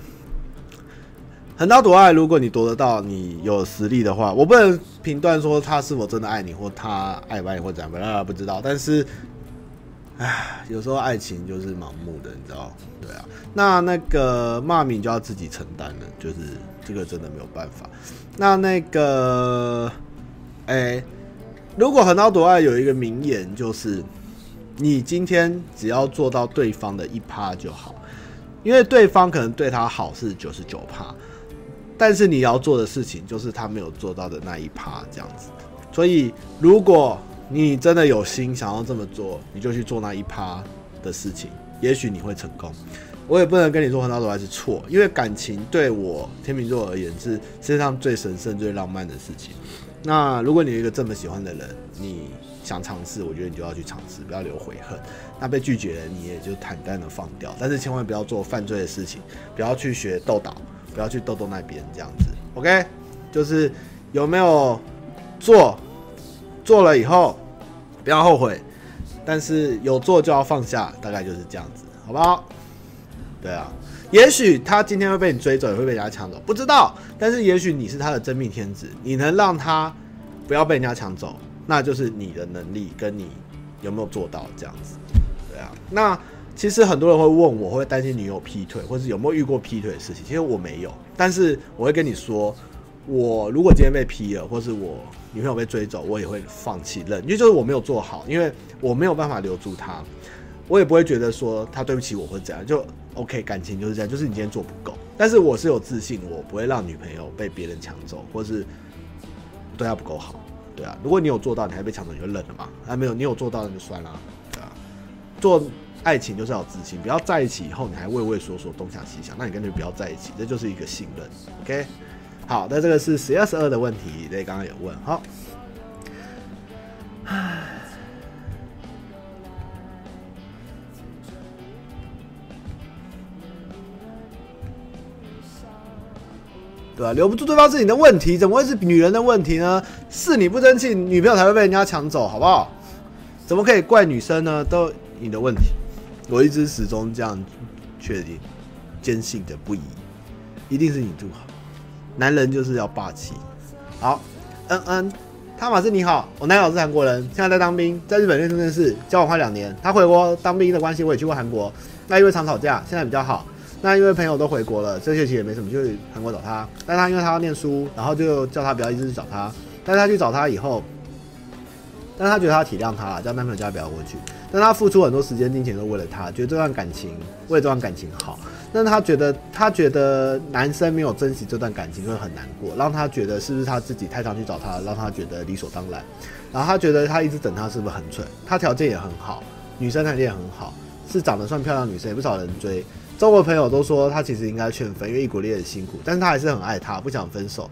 横刀夺爱，如果你夺得到，你有实力的话，我不能评断说他是否真的爱你，或他爱不爱你，或怎样，不知道。但是，唉，有时候爱情就是盲目的，你知道？对啊，那那个骂名就要自己承担了，就是这个真的没有办法。那那个，哎、如果横刀夺爱有一个名言就是。你今天只要做到对方的一趴就好，因为对方可能对他好是九十九趴，但是你要做的事情就是他没有做到的那一趴，这样子。所以，如果你真的有心想要这么做，你就去做那一趴的事情，也许你会成功。我也不能跟你说很多都还是错，因为感情对我天秤座而言是世界上最神圣、最浪漫的事情。那如果你有一个这么喜欢的人，你。想尝试，我觉得你就要去尝试，不要留悔恨。那被拒绝了，你也就坦荡的放掉。但是千万不要做犯罪的事情，不要去学豆导，不要去豆豆那边这样子。OK，就是有没有做，做了以后不要后悔。但是有做就要放下，大概就是这样子，好不好？对啊，也许他今天会被你追走，也会被人家抢走，不知道。但是也许你是他的真命天子，你能让他不要被人家抢走。那就是你的能力跟你有没有做到这样子，对啊。那其实很多人会问我，会担心女友劈腿，或是有没有遇过劈腿的事情。其实我没有，但是我会跟你说，我如果今天被劈了，或是我女朋友被追走，我也会放弃认，因为就是我没有做好，因为我没有办法留住她，我也不会觉得说她对不起我或怎样，就 OK，感情就是这样，就是你今天做不够。但是我是有自信，我不会让女朋友被别人抢走，或是对她不够好。对啊，如果你有做到，你还被抢走，你就认了嘛？还没有，你有做到，那就算了。对啊，做爱情就是要有自信，不要在一起以后你还畏畏缩缩、东想西想，那你干脆不要在一起，这就是一个信任。OK，好，那这个是十一二十二的问题，对，刚刚有问，好。唉。对吧？留不住对方是你的问题，怎么会是女人的问题呢？是你不争气，女朋友才会被人家抢走，好不好？怎么可以怪女生呢？都你的问题。我一直始终这样确定、坚信的不疑，一定是你不好。男人就是要霸气。好，嗯嗯，汤马斯你好，我男友是韩国人，现在在当兵，在日本认识认识，交往快两年。他回国当兵的关系，我也去过韩国，那因为常吵架，现在比较好。那因为朋友都回国了，这学期也没什么，就去韩国找他。但他因为他要念书，然后就叫他不要一直去找他。但他去找他以后，但他觉得他体谅他了，叫男朋友叫他不要过去。但他付出很多时间、金钱都为了他，觉得这段感情为了这段感情好。那他觉得他觉得男生没有珍惜这段感情会很难过，让他觉得是不是他自己太常去找他，让他觉得理所当然。然后他觉得他一直等他是不是很蠢？他条件也很好，女生条件也很好，是长得算漂亮的女生，也不少人追。周围朋友都说他其实应该劝分，因为异国恋很辛苦，但是他还是很爱他，不想分手。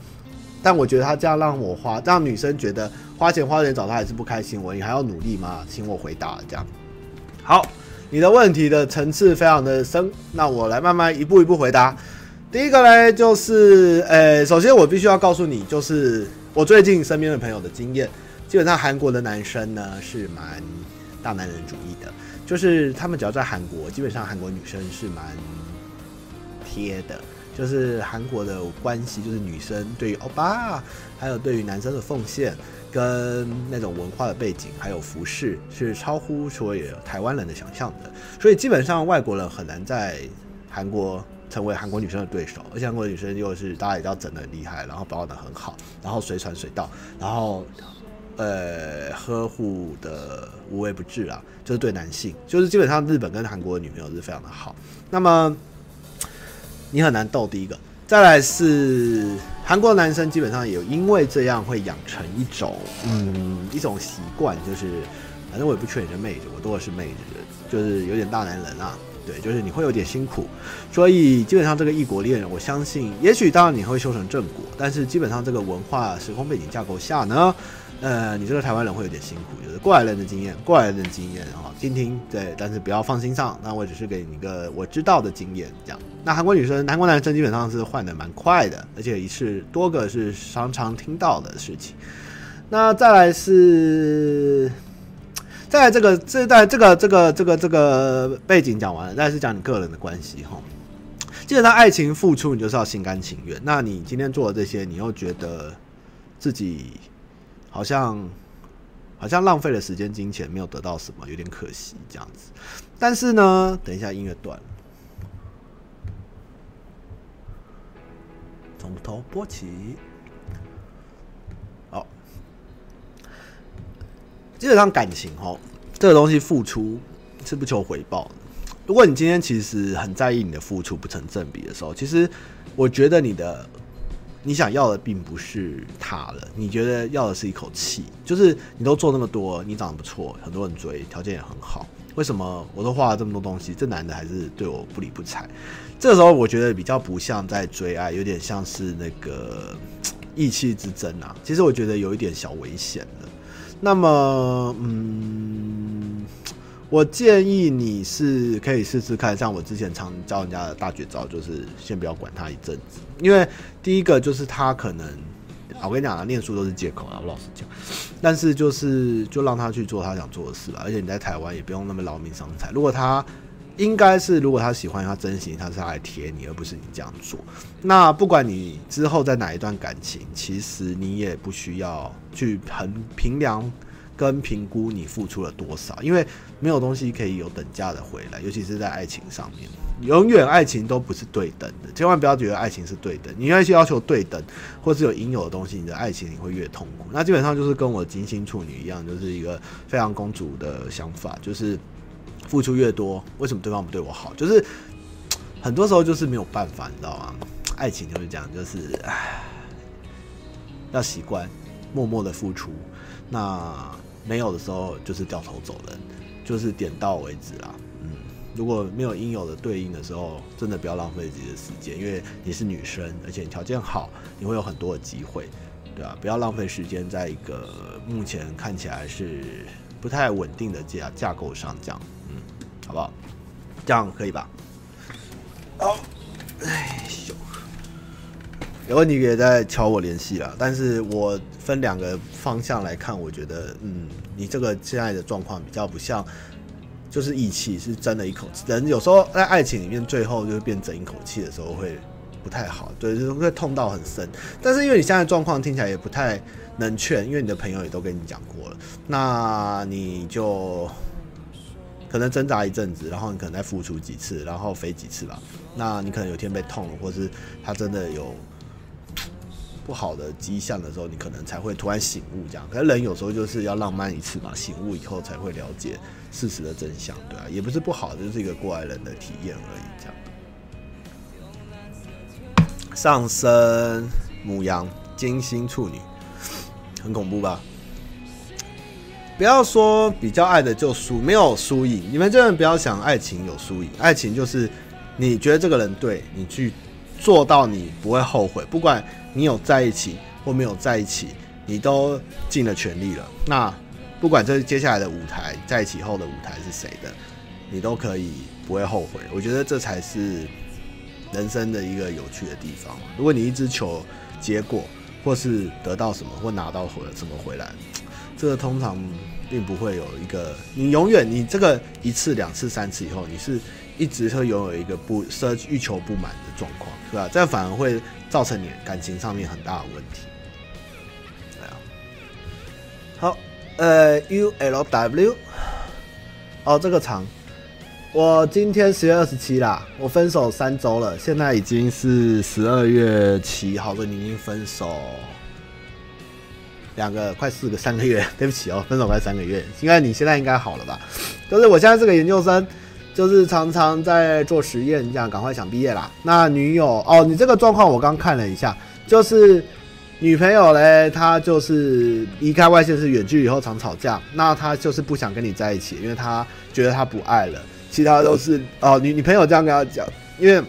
但我觉得他这样让我花，让女生觉得花钱花钱找他还是不开心，我你还要努力吗？请我回答这样。好，你的问题的层次非常的深，那我来慢慢一步一步回答。第一个呢，就是呃，首先我必须要告诉你，就是我最近身边的朋友的经验，基本上韩国的男生呢是蛮大男人主义的。就是他们只要在韩国，基本上韩国女生是蛮贴的。就是韩国的关系，就是女生对于欧巴，还有对于男生的奉献，跟那种文化的背景，还有服饰，是超乎所有台湾人的想象的。所以基本上外国人很难在韩国成为韩国女生的对手。而且韩国女生又是大家也知道整的很厉害，然后保养的很好，然后随传随到，然后。呃，呵护的无微不至啊，就是对男性，就是基本上日本跟韩国的女朋友是非常的好。那么你很难斗第一个，再来是韩国男生基本上也因为这样会养成一种嗯一种习惯，就是反正我也不缺你的妹子，我多的是妹子，就是有点大男人啊。对，就是你会有点辛苦，所以基本上这个异国恋，我相信也许当然你会修成正果，但是基本上这个文化时空背景架构下呢。呃，你这个台湾人会有点辛苦，就是过来人的经验，过来人的经验啊，听听对，但是不要放心上。那我只是给你一个我知道的经验，这样。那韩国女生、韩国男生基本上是换的蛮快的，而且一次多个是常常听到的事情。那再来是，在这个这在这个这个这个这个背景讲完了，再是讲你个人的关系哈。基本上爱情付出，你就是要心甘情愿。那你今天做的这些，你又觉得自己好像好像浪费了时间、金钱，没有得到什么，有点可惜这样子。但是呢，等一下音乐断了，从头播起。好，基本上感情哦，这个东西付出是不求回报的。如果你今天其实很在意你的付出不成正比的时候，其实我觉得你的你想要的并不是他了，你觉得要的是一口气。就是你都做那么多，你长得不错，很多人追，条件也很好，为什么我都花了这么多东西，这男的还是对我不理不睬？这时候我觉得比较不像在追爱，有点像是那个意气之争啊。其实我觉得有一点小危险了。那么，嗯。我建议你是可以试试看，像我之前常教人家的大绝招，就是先不要管他一阵子。因为第一个就是他可能，我跟你讲啊，念书都是借口啊，我老实讲。但是就是就让他去做他想做的事吧，而且你在台湾也不用那么劳民伤财。如果他应该是，如果他喜欢他珍惜，他是来贴你，而不是你这样做。那不管你之后在哪一段感情，其实你也不需要去衡衡量。跟评估你付出了多少，因为没有东西可以有等价的回来，尤其是在爱情上面，永远爱情都不是对等的，千万不要觉得爱情是对等。你越去要求对等，或是有应有的东西，你的爱情你会越痛苦。那基本上就是跟我金星处女一样，就是一个非常公主的想法，就是付出越多，为什么对方不对我好？就是很多时候就是没有办法，你知道吗？爱情就是这样，就是，要习惯默默的付出，那。没有的时候就是掉头走人，就是点到为止啦。嗯，如果没有应有的对应的时候，真的不要浪费自己的时间，因为你是女生，而且你条件好，你会有很多的机会，对吧？不要浪费时间在一个目前看起来是不太稳定的架架构上，这样，嗯，好不好？这样可以吧？好，哎呦，有问题也在敲我联系了，但是我。分两个方向来看，我觉得，嗯，你这个现在的状况比较不像，就是义气，是争了一口气。人有时候在爱情里面，最后就变争一口气的时候，会不太好，对，就会痛到很深。但是因为你现在状况听起来也不太能劝，因为你的朋友也都跟你讲过了，那你就可能挣扎一阵子，然后你可能再付出几次，然后飞几次吧。那你可能有天被痛了，或是他真的有。不好的迹象的时候，你可能才会突然醒悟，这样。可是人有时候就是要浪漫一次嘛，醒悟以后才会了解事实的真相，对啊，也不是不好，就是一个过来人的体验而已，这样。上升母羊，金星处女，很恐怖吧？不要说比较爱的就输，没有输赢。你们真的不要想爱情有输赢，爱情就是你觉得这个人对你去做到，你不会后悔，不管。你有在一起或没有在一起，你都尽了全力了。那不管这接下来的舞台，在一起后的舞台是谁的，你都可以不会后悔。我觉得这才是人生的一个有趣的地方。如果你一直求结果，或是得到什么，或拿到回什么回来，这个通常并不会有一个你永远你这个一次、两次、三次以后，你是一直会拥有一个不奢欲求不满的状况，是吧？这样反而会。造成你感情上面很大的问题。好，呃，U L W，哦，这个长。我今天十月二十七啦，我分手三周了，现在已经是十二月七号，所以你已经分手两个快四个三个月，对不起哦，分手快三个月，应该你现在应该好了吧？就是我现在是个研究生。就是常常在做实验，这样赶快想毕业啦。那女友哦，你这个状况我刚看了一下，就是女朋友嘞，她就是离开外县市远距离以后常吵架，那她就是不想跟你在一起，因为她觉得她不爱了。其他都是哦，女女朋友这样跟她讲，因为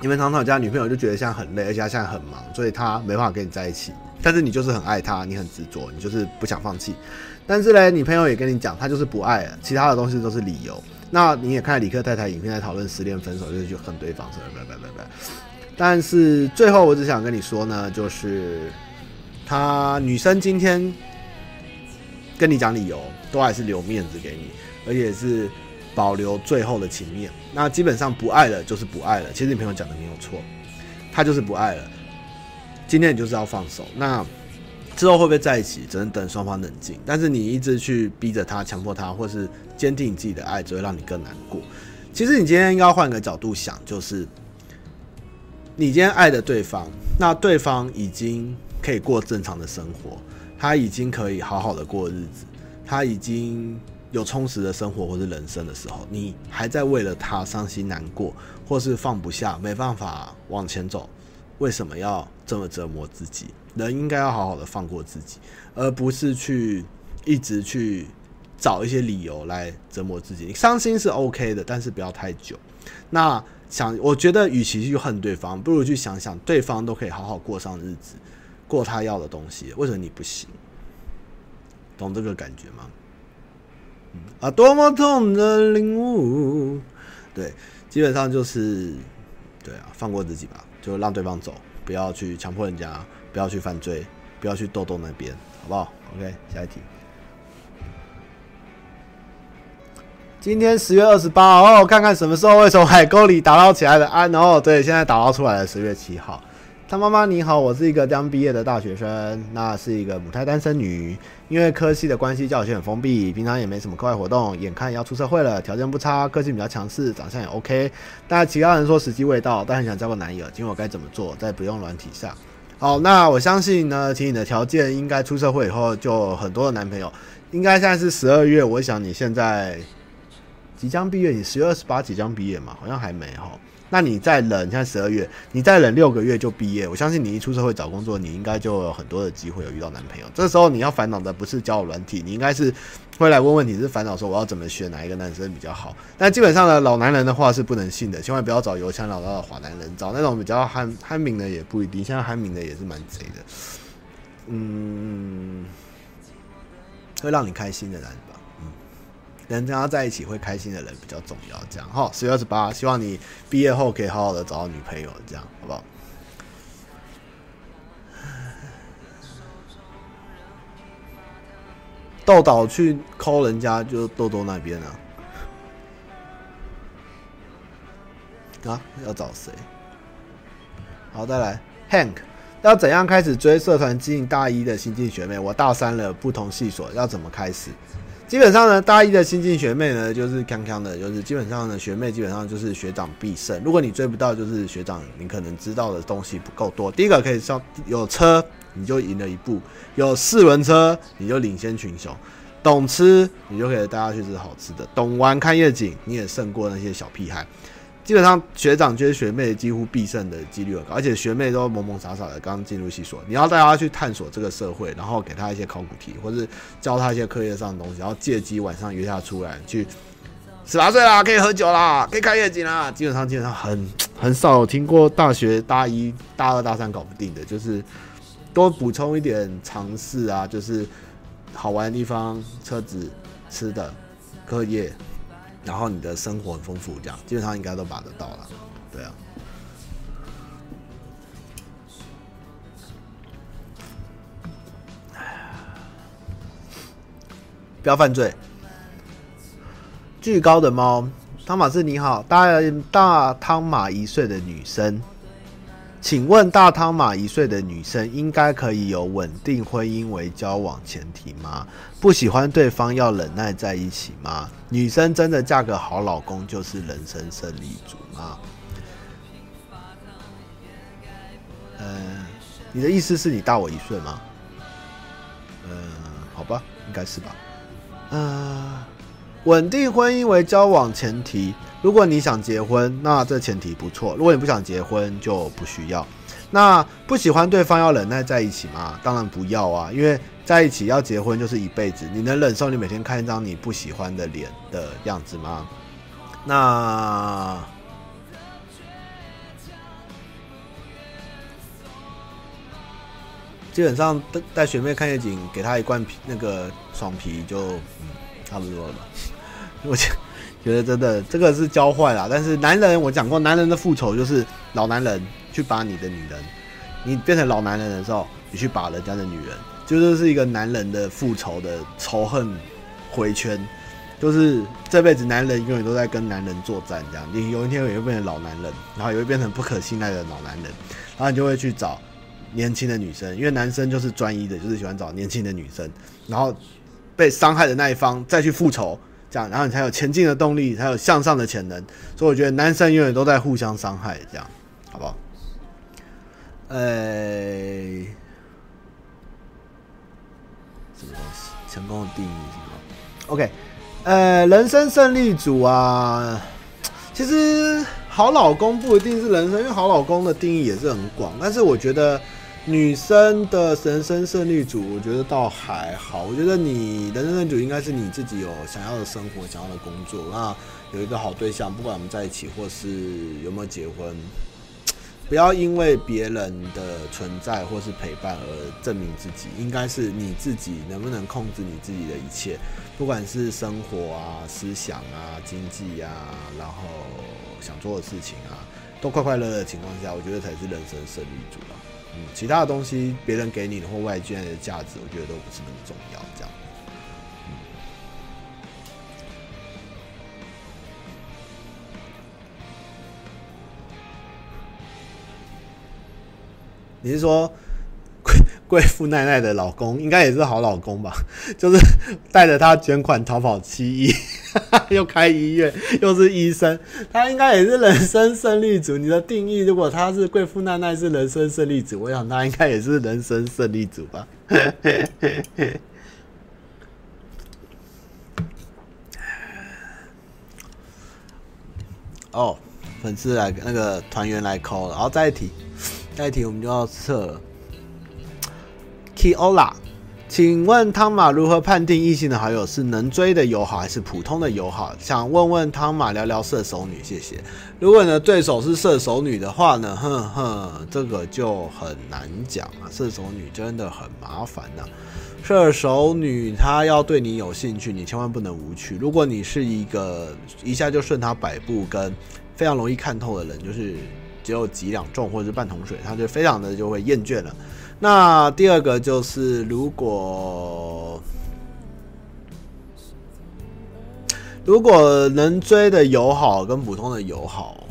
你们常吵架，女朋友就觉得现在很累，而且她现在很忙，所以她没办法跟你在一起。但是你就是很爱她，你很执着，你就是不想放弃。但是嘞，女朋友也跟你讲，她就是不爱了，其他的东西都是理由。那你也看李克太太影片，在讨论失恋分手，就是去恨对方，什么？拜拜拜拜。但是最后我只想跟你说呢，就是她女生今天跟你讲理由，都还是留面子给你，而且是保留最后的情面。那基本上不爱了就是不爱了。其实你朋友讲的没有错，他就是不爱了。今天你就是要放手。那之后会不会在一起，只能等双方冷静。但是你一直去逼着他、强迫他，或是坚定你自己的爱，只会让你更难过。其实你今天应该换个角度想，就是你今天爱的对方，那对方已经可以过正常的生活，他已经可以好好的过日子，他已经有充实的生活或是人生的时候，你还在为了他伤心难过，或是放不下，没办法往前走，为什么要这么折磨自己？人应该要好好的放过自己，而不是去一直去。找一些理由来折磨自己，伤心是 OK 的，但是不要太久。那想，我觉得与其去恨对方，不如去想想对方都可以好好过上日子，过他要的东西，为什么你不行？懂这个感觉吗？嗯，啊，多么痛的领悟。对，基本上就是，对啊，放过自己吧，就让对方走，不要去强迫人家，不要去犯罪，不要去逗逗那边，好不好？OK，下一题。今天十月二十八号，看看什么时候会从海沟里打捞起来的安哦。对，现在打捞出来了，十月七号。他妈妈你好，我是一个刚毕业的大学生，那是一个母胎单身女。因为科系的关系，教学很封闭，平常也没什么课外活动。眼看要出社会了，条件不差，个性比较强势，长相也 OK。但其他人说时机未到，但很想交个男友，请问我该怎么做？在不用软体下。好，那我相信呢，其实你的条件应该出社会以后就很多的男朋友。应该现在是十二月，我想你现在。即将毕业，你十月二十八即将毕业嘛？好像还没哈。那你再忍，现在十二月，你再忍六个月就毕业。我相信你一出社会找工作，你应该就有很多的机会有遇到男朋友。这时候你要烦恼的不是交友软体，你应该是会来问问题，是烦恼说我要怎么选哪一个男生比较好。但基本上呢，老男人的话是不能信的，千万不要找油腔老道的华男人，找那种比较憨憨明的也不一定。现在憨明的也是蛮贼的，嗯，会让你开心的男人。能跟他在一起会开心的人比较重要，这样哈。十月二十八，希望你毕业后可以好好的找到女朋友，这样好不好？豆岛去抠人家，就豆豆那边啊。啊，要找谁？好，再来，Hank，要怎样开始追社团经营大一的新进学妹？我大三了，不同系所，要怎么开始？基本上呢，大一的新进学妹呢，就是康康的，就是基本上呢，学妹基本上就是学长必胜。如果你追不到，就是学长，你可能知道的东西不够多。第一个可以上有车，你就赢了一步；有四轮车，你就领先群雄；懂吃，你就可以带他去吃好吃的；懂玩看夜景，你也胜过那些小屁孩。基本上学长追学妹几乎必胜的几率很高，而且学妹都懵懵傻傻的刚进入系所，你要带她去探索这个社会，然后给她一些考古题，或是教她一些课业上的东西，然后借机晚上约她出来去十八岁啦，可以喝酒啦，可以看夜景啦。基本上基本上很很少有听过大学大一大二大三搞不定的，就是多补充一点尝试啊，就是好玩的地方、车子、吃的、课业。然后你的生活很丰富，这样基本上应该都把得到了，对啊。不要犯罪。巨高的猫，汤马士你好，大大汤马一岁的女生，请问大汤马一岁的女生应该可以有稳定婚姻为交往前提吗？不喜欢对方要忍耐在一起吗？女生真的嫁个好老公就是人生胜利组吗？嗯、你的意思是你大我一岁吗？嗯、好吧，应该是吧。嗯，稳定婚姻为交往前提。如果你想结婚，那这前提不错；如果你不想结婚，就不需要。那不喜欢对方要忍耐在一起吗？当然不要啊，因为。在一起要结婚就是一辈子，你能忍受你每天看一张你不喜欢的脸的样子吗？那基本上带带学妹看夜景，给她一罐啤那个爽啤就嗯差不多了吧。我觉觉得真的这个是教坏了，但是男人我讲过，男人的复仇就是老男人去把你的女人，你变成老男人的时候，你去把人家的女人。就是是一个男人的复仇的仇恨回圈，就是这辈子男人永远都在跟男人作战，这样你有一天也会变成老男人，然后也会变成不可信赖的老男人，然后你就会去找年轻的女生，因为男生就是专一的，就是喜欢找年轻的女生，然后被伤害的那一方再去复仇，这样，然后你才有前进的动力，才有向上的潜能。所以我觉得男生永远都在互相伤害，这样，好不好？呃、什么东西？成功的定义是什么？OK，呃，人生胜利组啊，其实好老公不一定是人生，因为好老公的定义也是很广。但是我觉得女生的人生胜利组，我觉得倒还好。我觉得你人生胜利组应该是你自己有想要的生活、想要的工作，那有一个好对象，不管我们在一起或是有没有结婚。不要因为别人的存在或是陪伴而证明自己，应该是你自己能不能控制你自己的一切，不管是生活啊、思想啊、经济啊，然后想做的事情啊，都快快乐乐的情况下，我觉得才是人生胜利组啊。嗯，其他的东西别人给你的或外界的价值，我觉得都不是那么重要，这样。你是说贵妇奈奈的老公应该也是好老公吧？就是带着他捐款逃跑七亿，又开医院，又是医生，他应该也是人生胜利组。你的定义，如果他是贵妇奈奈是人生胜利组，我想他应该也是人生胜利组吧？哦，粉丝来那个团员来 call，然后再一题。下一题我们就要测了。Kiola，请问汤马如何判定异性的好友是能追的友好还是普通的友好？想问问汤马聊聊射手女，谢谢。如果你的对手是射手女的话呢？哼哼，这个就很难讲啊。射手女真的很麻烦呐、啊。射手女她要对你有兴趣，你千万不能无趣。如果你是一个一下就顺她摆布跟非常容易看透的人，就是。只有几两重或者是半桶水，她就非常的就会厌倦了。那第二个就是，如果如果能追的友好跟普通的友好，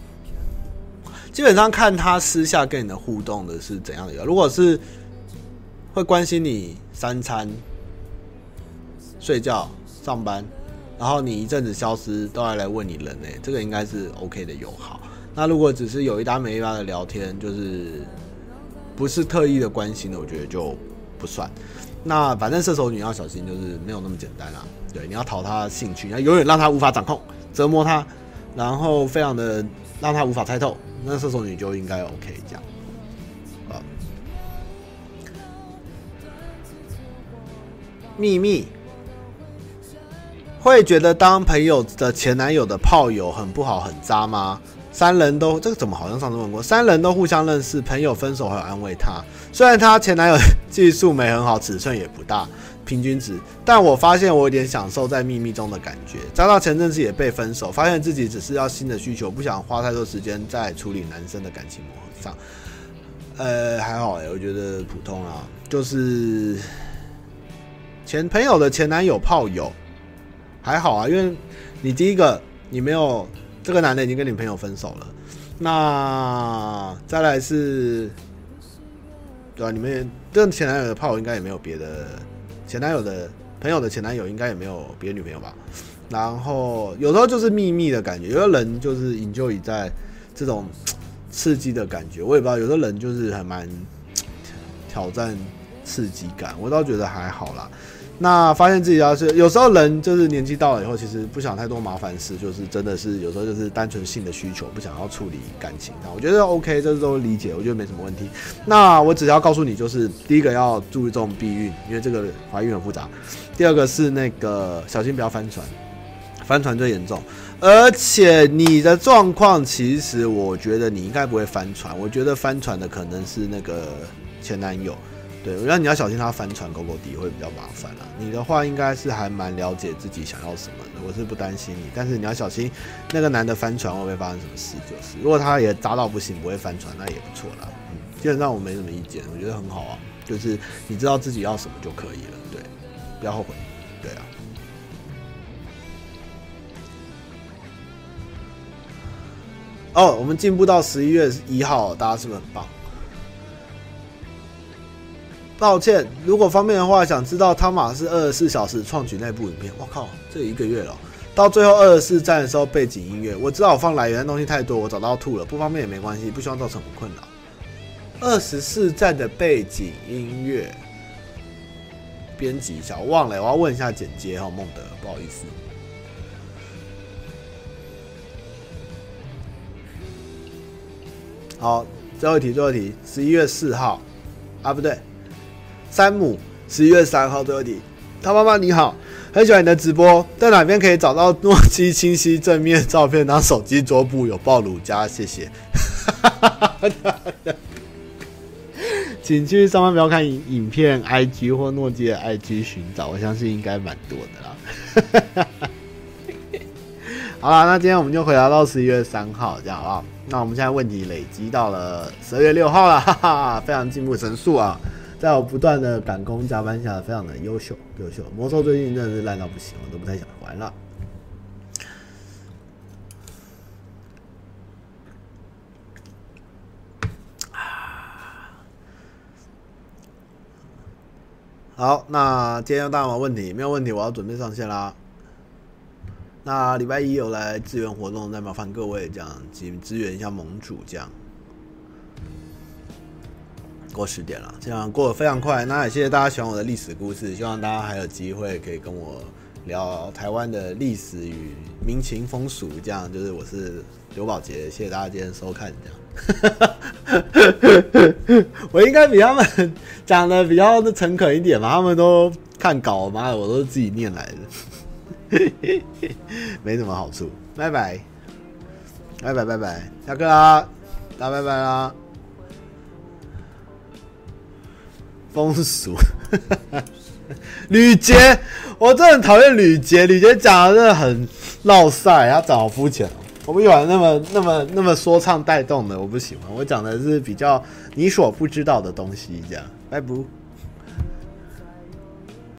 基本上看他私下跟你的互动的是怎样的。如果是会关心你三餐、睡觉、上班，然后你一阵子消失都还来问你人呢，这个应该是 OK 的友好。那如果只是有一搭没一搭的聊天，就是不是特意的关心的，我觉得就不算。那反正射手女要小心，就是没有那么简单啦。对，你要讨她兴趣，你要永远让她无法掌控，折磨她，然后非常的让她无法猜透，那射手女就应该 OK 这样。啊，秘密会觉得当朋友的前男友的炮友很不好很渣吗？三人都这个怎么好像上次问过？三人都互相认识，朋友分手还有安慰他。虽然他前男友技术没很好，尺寸也不大，平均值，但我发现我有点享受在秘密中的感觉。渣到前阵子也被分手，发现自己只是要新的需求，不想花太多时间在处理男生的感情磨合上。呃，还好哎，我觉得普通啊，就是前朋友的前男友炮友还好啊，因为你第一个你没有。这个男的已经跟女朋友分手了，那再来是，对吧？你们这前男友的炮应该也没有别的，前男友的朋友的前男友应该也没有别的女朋友吧？然后有时候就是秘密的感觉，有的人就是 enjoy 在这种刺激的感觉，我也不知道，有的人就是还蛮挑战刺激感，我倒觉得还好啦。那发现自己要是有时候人就是年纪到了以后，其实不想太多麻烦事，就是真的是有时候就是单纯性的需求，不想要处理感情。那我觉得 OK，这都理解，我觉得没什么问题。那我只要告诉你，就是第一个要注意这种避孕，因为这个怀孕很复杂。第二个是那个小心不要翻船，翻船最严重。而且你的状况，其实我觉得你应该不会翻船，我觉得翻船的可能是那个前男友。对，那你要小心他翻船勾勾底会比较麻烦了、啊。你的话应该是还蛮了解自己想要什么的，我是不担心你，但是你要小心那个男的翻船会不会发生什么事，就是如果他也扎到不行不会翻船，那也不错啦。嗯，基本上我没什么意见，我觉得很好啊，就是你知道自己要什么就可以了，对，不要后悔，对啊。哦，我们进步到十一月一号，大家是不是很棒？抱歉，如果方便的话，想知道汤马士二十四小时创举那部影片。我靠，这一个月了，到最后二十四站的时候背景音乐，我知道我放来源的东西太多，我找到吐了，不方便也没关系，不希望造成我困扰。二十四站的背景音乐，编辑一下，我忘了，我要问一下简介哈，孟德，不好意思。好，最后一题，最后一题，十一月四号啊，不对。山姆，十一月三号最后一题。他妈妈你好，很喜欢你的直播，在哪边可以找到诺基清晰正面照片当手机桌布？有爆乳加，谢谢。请去上方不要看影影片，IG 或诺基的 IG 寻找，我相信应该蛮多的啦。好了，那今天我们就回答到十一月三号，这样好不好？那我们现在问题累积到了十二月六号了，哈哈，非常进步神速啊！在我不断的赶工加班下，非常的优秀，优秀。魔兽最近真的是烂到不行，我都不太想玩了。好，那今天有大家有问题？没有问题，我要准备上线啦。那礼拜一有来支援活动，再麻烦各位这样，请支援一下盟主这样。过十点了，这样过得非常快。那也谢谢大家喜欢我的历史故事，希望大家还有机会可以跟我聊台湾的历史与民情风俗。这样就是我是刘宝杰，谢谢大家今天收看。这样，我应该比他们讲的比较的诚恳一点嘛，他们都看稿，妈的，我都是自己念来的，没什么好处。拜拜，拜拜拜拜，下课啦，大家拜拜啦。风俗，吕杰，我真的很讨厌吕杰。吕杰讲的真的很闹赛，他讲好肤浅。我不喜欢那么、那么、那么说唱带动的，我不喜欢。我讲的是比较你所不知道的东西，这样。拜拜。